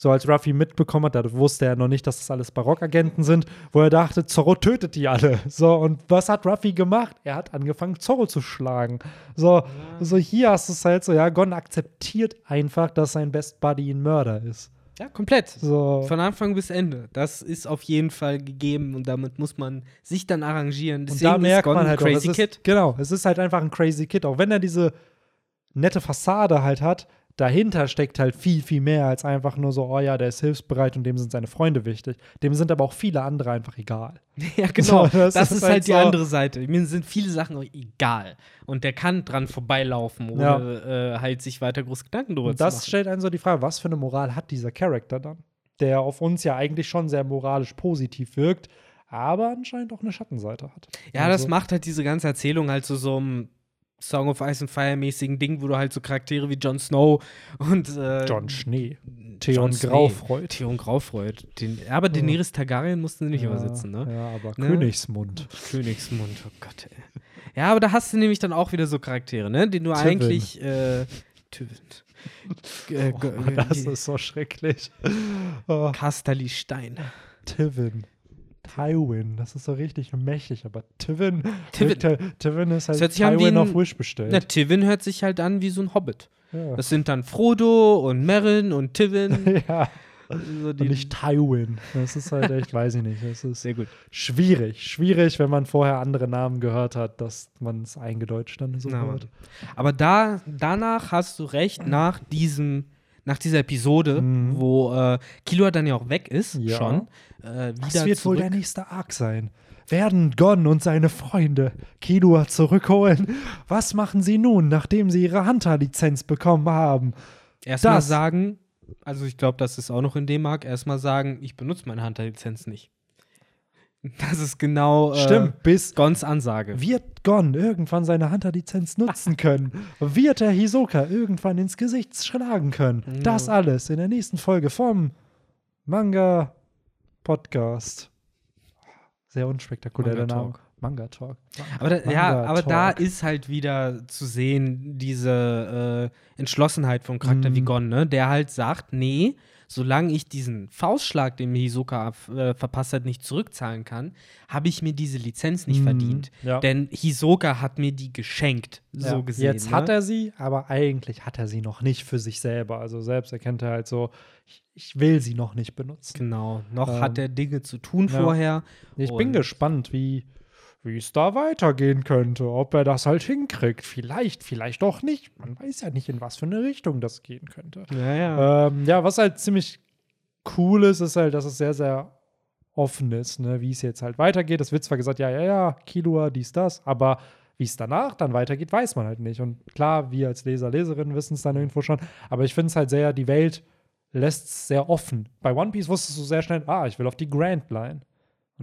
so als Ruffy mitbekommen hat, da wusste er noch nicht, dass das alles Barockagenten sind, wo er dachte, Zorro tötet die alle. So, und was hat Ruffy gemacht? Er hat angefangen, Zorro zu schlagen. So, so hier hast du es halt so, ja, Gon akzeptiert einfach, dass sein Best Buddy ein Mörder ist. Ja, komplett. So. Von Anfang bis Ende. Das ist auf jeden Fall gegeben und damit muss man sich dann arrangieren. Und Deswegen da merkt man halt auch, Crazy es Kid. Ist, genau, es ist halt einfach ein Crazy Kid. Auch wenn er diese nette Fassade halt hat, dahinter steckt halt viel, viel mehr als einfach nur so, oh ja, der ist hilfsbereit und dem sind seine Freunde wichtig. Dem sind aber auch viele andere einfach egal. Ja, genau. So, das, das ist ist halt, halt die so- andere Seite. Mir sind viele Sachen auch egal. Und der kann dran vorbeilaufen, ohne äh, halt sich weiter groß Gedanken drüber Und zu das machen. stellt einen so die Frage, was für eine Moral hat dieser Charakter dann? Der auf uns ja eigentlich schon sehr moralisch positiv wirkt, aber anscheinend auch eine Schattenseite hat. Ja, das Also- macht halt diese ganze Erzählung halt zu so einem Song of Ice and Fire mäßigen Ding, wo du halt so Charaktere wie Jon Snow und äh, John Schnee. Jon Theon Graufreud. Theon Graufreud. Den, aber Daenerys Targaryen mussten sie nicht übersetzen, ne? Ja, aber Ne? Königsmund. Königsmund, oh Gott, ey. Ja, aber da hast du nämlich dann auch wieder so Charaktere, ne? Den du Tywin. eigentlich äh, Tywin. Äh, Oh, das ist so schrecklich. Oh, Casterly Stein. Tivin. Tywin, das ist so richtig mächtig, aber Tivin, Tywin. Tywin, Tywin ist halt Tywin auf Wish bestellt. Na, Tywin hört sich halt an wie so ein Hobbit. ja. Das sind dann Frodo und Merrin und Tywin. ja, so und nicht Tywin. Das ist halt echt, weiß ich nicht. Das ist Sehr gut. schwierig. Schwierig, wenn man vorher andere Namen gehört hat, dass man es eingedeutscht dann so Na, hört. Aber da, danach hast du recht, nach diesem, nach dieser Episode, Mhm. wo äh, Killua dann ja auch weg ist, Ja. schon, äh, wieder Was wird zurück. wohl der nächste Arc sein? Werden Gon und seine Freunde Killua zurückholen? Was machen sie nun, nachdem sie ihre Hunter-Lizenz bekommen haben? Erstmal das- sagen, also ich glaube, das ist auch noch in dem Mark, erstmal sagen, ich benutze meine Hunter-Lizenz nicht. Das ist genau äh, Stimmt, bis Gons Ansage. wird Gon irgendwann seine Hunter-Lizenz nutzen können? Wird er Hisoka irgendwann ins Gesicht schlagen können? Ja. Das alles in der nächsten Folge vom Manga Podcast. Sehr unspektakulär der Manga Name. Talk. Manga Talk. Aber da, ja, Manga aber da Talk. ist halt wieder zu sehen, diese äh, Entschlossenheit vom Charakter Mhm. Gon, ne? der halt sagt, nee, solange ich diesen Faustschlag, den mir Hisoka äh, verpasst hat, nicht zurückzahlen kann, habe ich mir diese Lizenz nicht Mhm. verdient. Ja. Denn Hisoka hat mir die geschenkt, so Ja, gesehen. Jetzt ne? hat er sie, aber eigentlich hat er sie noch nicht für sich selber. Also selbst erkennt er halt so, ich, ich will sie noch nicht benutzen. Genau, noch Ähm, hat er Dinge zu tun ja. vorher. Ich bin gespannt, wie, wie es da weitergehen könnte. Ob er das halt hinkriegt. Vielleicht, vielleicht doch nicht. Man weiß ja nicht, in was für eine Richtung das gehen könnte. Ja, ja. Ähm, ja, was halt ziemlich cool ist, ist halt, dass es sehr, sehr offen ist, ne? wie es jetzt halt weitergeht. Es wird zwar gesagt, ja, ja, ja, Kilua, dies, das, aber wie es danach dann weitergeht, weiß man halt nicht. Und klar, wir als Leser, Leserinnen wissen es dann irgendwo schon, aber ich finde es halt sehr, die Welt lässt es sehr offen. Bei One Piece wusstest du sehr schnell, ah, ich will auf die Grand Line.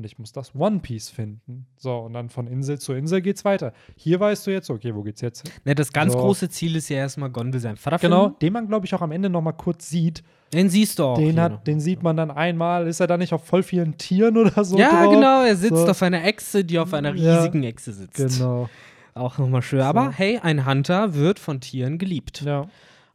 Und ich muss das One Piece finden. So, und dann von Insel zu Insel geht's weiter. Hier weißt du jetzt, okay, wo geht's jetzt hin? Ne, das ganz So. große Ziel ist ja erstmal, Gon will seinen Vater Genau, finden. den man, glaube ich, auch am Ende noch mal kurz sieht. Den siehst du auch. den, hat, noch. den sieht man dann einmal. Ist er da nicht auf voll vielen Tieren oder so ja, drauf? genau, er sitzt So. auf einer Echse, die auf einer Ja. riesigen Echse sitzt. Genau. Auch nochmal schön. Aber hey, ein Hunter wird von Tieren geliebt. Ja.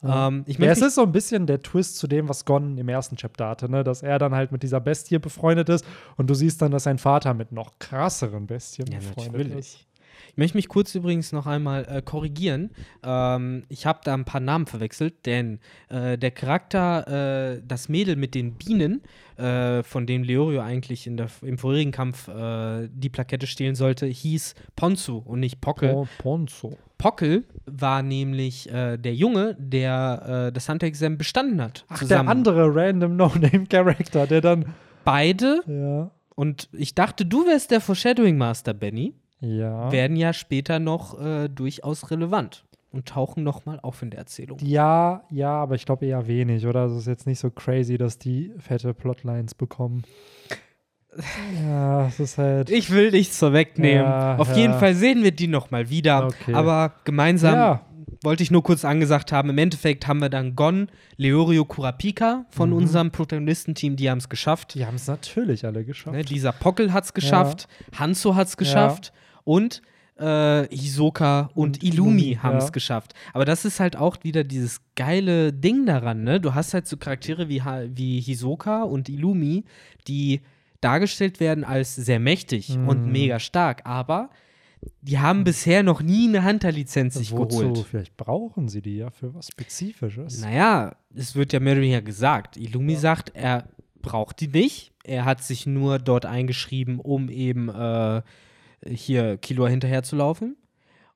Ähm, ich Ja, es ist so ein bisschen der Twist zu dem, was Gon im ersten Chapter hatte, ne? dass er dann halt mit dieser Bestie befreundet ist und du siehst dann, dass sein Vater mit noch krasseren Bestien Ja, befreundet ist. Ich möchte mich kurz übrigens noch einmal äh, korrigieren. Ähm, ich habe da ein paar Namen verwechselt, denn äh, der Charakter, äh, das Mädel mit den Bienen, äh, von dem Leorio eigentlich in der, im vorherigen Kampf äh, die Plakette stehlen sollte, hieß Ponzu und nicht Pockel. Oh, Ponzo. Pockel war nämlich äh, der Junge, der äh, das Hunter-Exam bestanden hat. Ach, der andere random No-Name-Character, der dann. Beide, Ja. und ich dachte, du wärst der Foreshadowing Master, Benny. Ja. werden ja später noch äh, durchaus relevant und tauchen nochmal auf in der Erzählung. Ja, ja, aber ich glaube eher wenig, oder? Es ist jetzt nicht so crazy, dass die fette Plotlines bekommen. Ja, es ist halt. Ich will nichts vorwegnehmen. Ja, auf ja. jeden Fall sehen wir die nochmal wieder. Okay. Aber gemeinsam Ja. wollte ich nur kurz angesagt haben, im Endeffekt haben wir dann Gon, Leorio, Kurapika von Mhm. unserem Protagonistenteam, die haben es geschafft. Die haben es natürlich alle geschafft. Ne, dieser Pockel hat es geschafft, Hanzo hat es geschafft und äh, Hisoka und, Und Illumi haben es ja. geschafft. Aber das ist halt auch wieder dieses geile Ding daran, ne? Du hast halt so Charaktere wie, wie Hisoka und Illumi, die dargestellt werden als sehr mächtig und Mhm. mega stark, aber die haben bisher noch nie eine Hunter-Lizenz sich Wozu? geholt. Vielleicht brauchen sie die ja für was Spezifisches. Naja, es wird ja mehr oder weniger gesagt. Illumi sagt, er braucht die nicht. Er hat sich nur dort eingeschrieben, um eben äh, hier Killua hinterherzulaufen.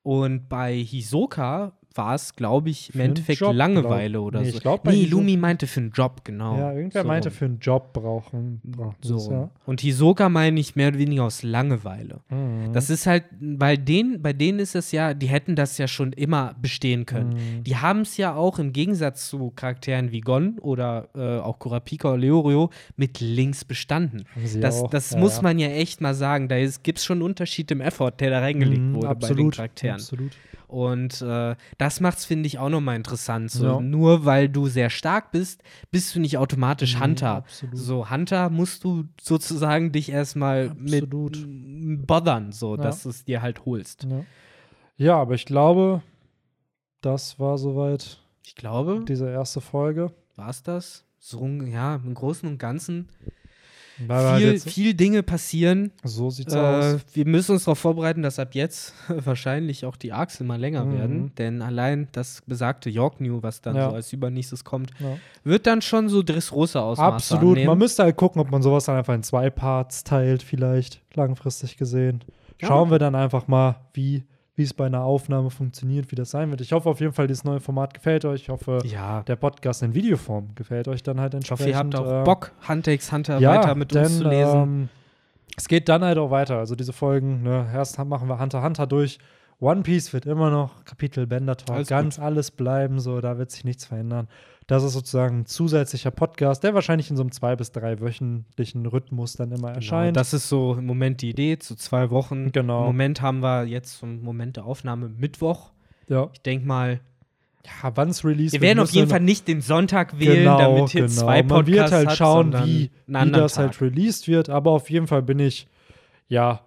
Und bei Hisoka war es, glaube ich, im Für Endeffekt Job, Langeweile glaub- oder nee, so. ich glaub, nee, Illumi meinte für einen Job, genau. Ja, irgendwer So meinte für einen Job brauchen. brauchen so. es, ja. Und Hisoka meine ich mehr oder weniger aus Langeweile. Mhm. Das ist halt, bei denen, bei denen ist es ja, die hätten das ja schon immer bestehen können. Mhm. Die haben es ja auch im Gegensatz zu Charakteren wie Gon oder äh, auch Kurapika oder Leorio mit links bestanden. Sie Das, das Ja, muss ja. man ja echt mal sagen. Da gibt es schon einen Unterschied im Effort, der da reingelegt Mhm, wurde bei den absolut, Charakteren. Absolut. Und äh, das macht es, finde ich, auch nochmal interessant. So, Ja. Nur weil du sehr stark bist, bist du nicht automatisch Nee, Hunter. absolut. So, Hunter musst du sozusagen dich erstmal mit bothern, so, Ja. dass du es dir halt holst. Ja. ja, aber ich glaube, das war soweit Ich glaube, diese erste Folge. war es das? So, ja, im Großen und Ganzen. Viel, viel Dinge passieren. so sieht's Äh, aus. wir müssen uns darauf vorbereiten, dass ab jetzt wahrscheinlich auch die Arcs immer länger Mhm. werden. Denn allein das besagte York New, was dann Ja. so als übernächstes kommt, Ja. wird dann schon so Dressrosa Ausmaße Absolut. annehmen. Man müsste halt gucken, ob man sowas dann einfach in zwei Parts teilt, vielleicht langfristig gesehen. Ja. Schauen wir dann einfach mal, wie wie es bei einer Aufnahme funktioniert, wie das sein wird. Ich hoffe auf jeden Fall, dieses neue Format gefällt euch. Ich hoffe, ja, der Podcast in Videoform gefällt euch dann halt ich entsprechend. hoffe, ihr habt auch äh, Bock, Hunter x Hunter ja, weiter mit uns denn, zu lesen. Ähm, es geht dann halt auch weiter. Also diese Folgen, ne, erst machen wir Hunter Hunter durch. One Piece wird immer noch Kapitel Bender Talk, Alles ganz alles bleiben, so, da wird sich nichts verändern. Das ist sozusagen ein zusätzlicher Podcast, der wahrscheinlich in so einem zwei- bis drei wöchentlichen Rhythmus dann immer Genau, erscheint. das ist so im Moment die Idee, zu zwei Wochen. Genau. Im Moment haben wir jetzt zum Moment der Aufnahme Mittwoch. ja. Ich denke mal, ja, wann es released wir werden auf jeden Fall nicht den Sonntag wählen, genau, damit hier genau. zwei Podcasts Man wird halt hat, schauen, wie, wie das Tag. halt released wird. Aber auf jeden Fall bin ich, ja,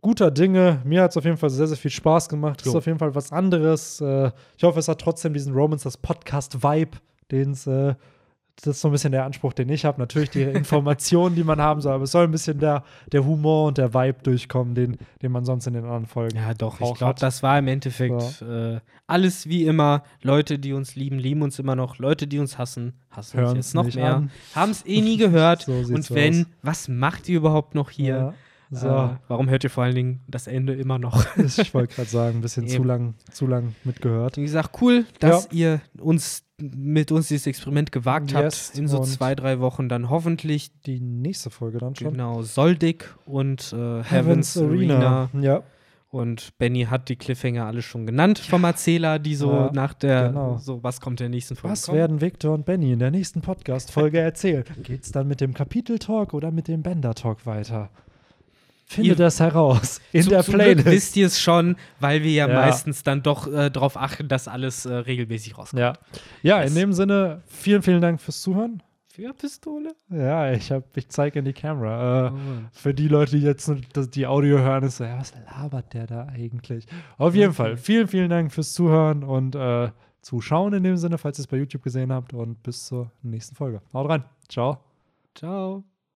guter Dinge. Mir hat es auf jeden Fall sehr, sehr viel Spaß gemacht. Es ist Jo. auf jeden Fall was anderes. Äh, ich hoffe, es hat trotzdem diesen Romans, das Podcast-Vibe, den es, äh, das ist so ein bisschen der Anspruch, den ich habe. Natürlich die Informationen, die man haben soll, aber es soll ein bisschen der, der Humor und der Vibe durchkommen, den, den man sonst in den anderen Folgen Ja, doch, ich glaube, das war im Endeffekt äh, alles wie immer. Leute, die uns lieben, lieben uns immer noch. Leute, die uns hassen, hassen uns Hören's jetzt noch mehr. Haben es eh nie gehört. So Und wenn, aus. was macht ihr überhaupt noch hier? Ja. So, Äh, warum hört ihr vor allen Dingen das Ende immer noch? ich wollte gerade sagen, ein bisschen zu lang, zu lang mitgehört. Wie gesagt, cool, dass ihr uns mit uns dieses Experiment gewagt Yes, habt. In so zwei, drei Wochen dann hoffentlich Die nächste Folge dann schon. genau Soldik und äh, Heavens, Arena. Ja. Und Benny hat die Cliffhanger alle schon genannt vom Erzähler, die so Ja, nach der, genau. so was kommt der nächsten Folge. Was kommen. werden Victor und Benny in der nächsten Podcast-Folge erzählen? Geht's dann mit dem Kapitel-Talk oder mit dem Bender-Talk weiter? Finde Ihr- das heraus in Zum- der Playlist. wisst ihr es schon, weil wir ja, Ja. meistens dann doch äh, darauf achten, dass alles äh, regelmäßig rauskommt. Ja, ja in dem Sinne, vielen, vielen Dank fürs Zuhören. Für Pistole? Ja, ich, hab- ich zeige in die Kamera. Äh, Oh. Für die Leute, die jetzt die Audio hören, ist so, ja, was labert der da eigentlich? Auf jeden Okay. Fall, vielen, vielen Dank fürs Zuhören und äh, Zuschauen in dem Sinne, falls ihr es bei YouTube gesehen habt und bis zur nächsten Folge. Haut rein. Ciao. Ciao.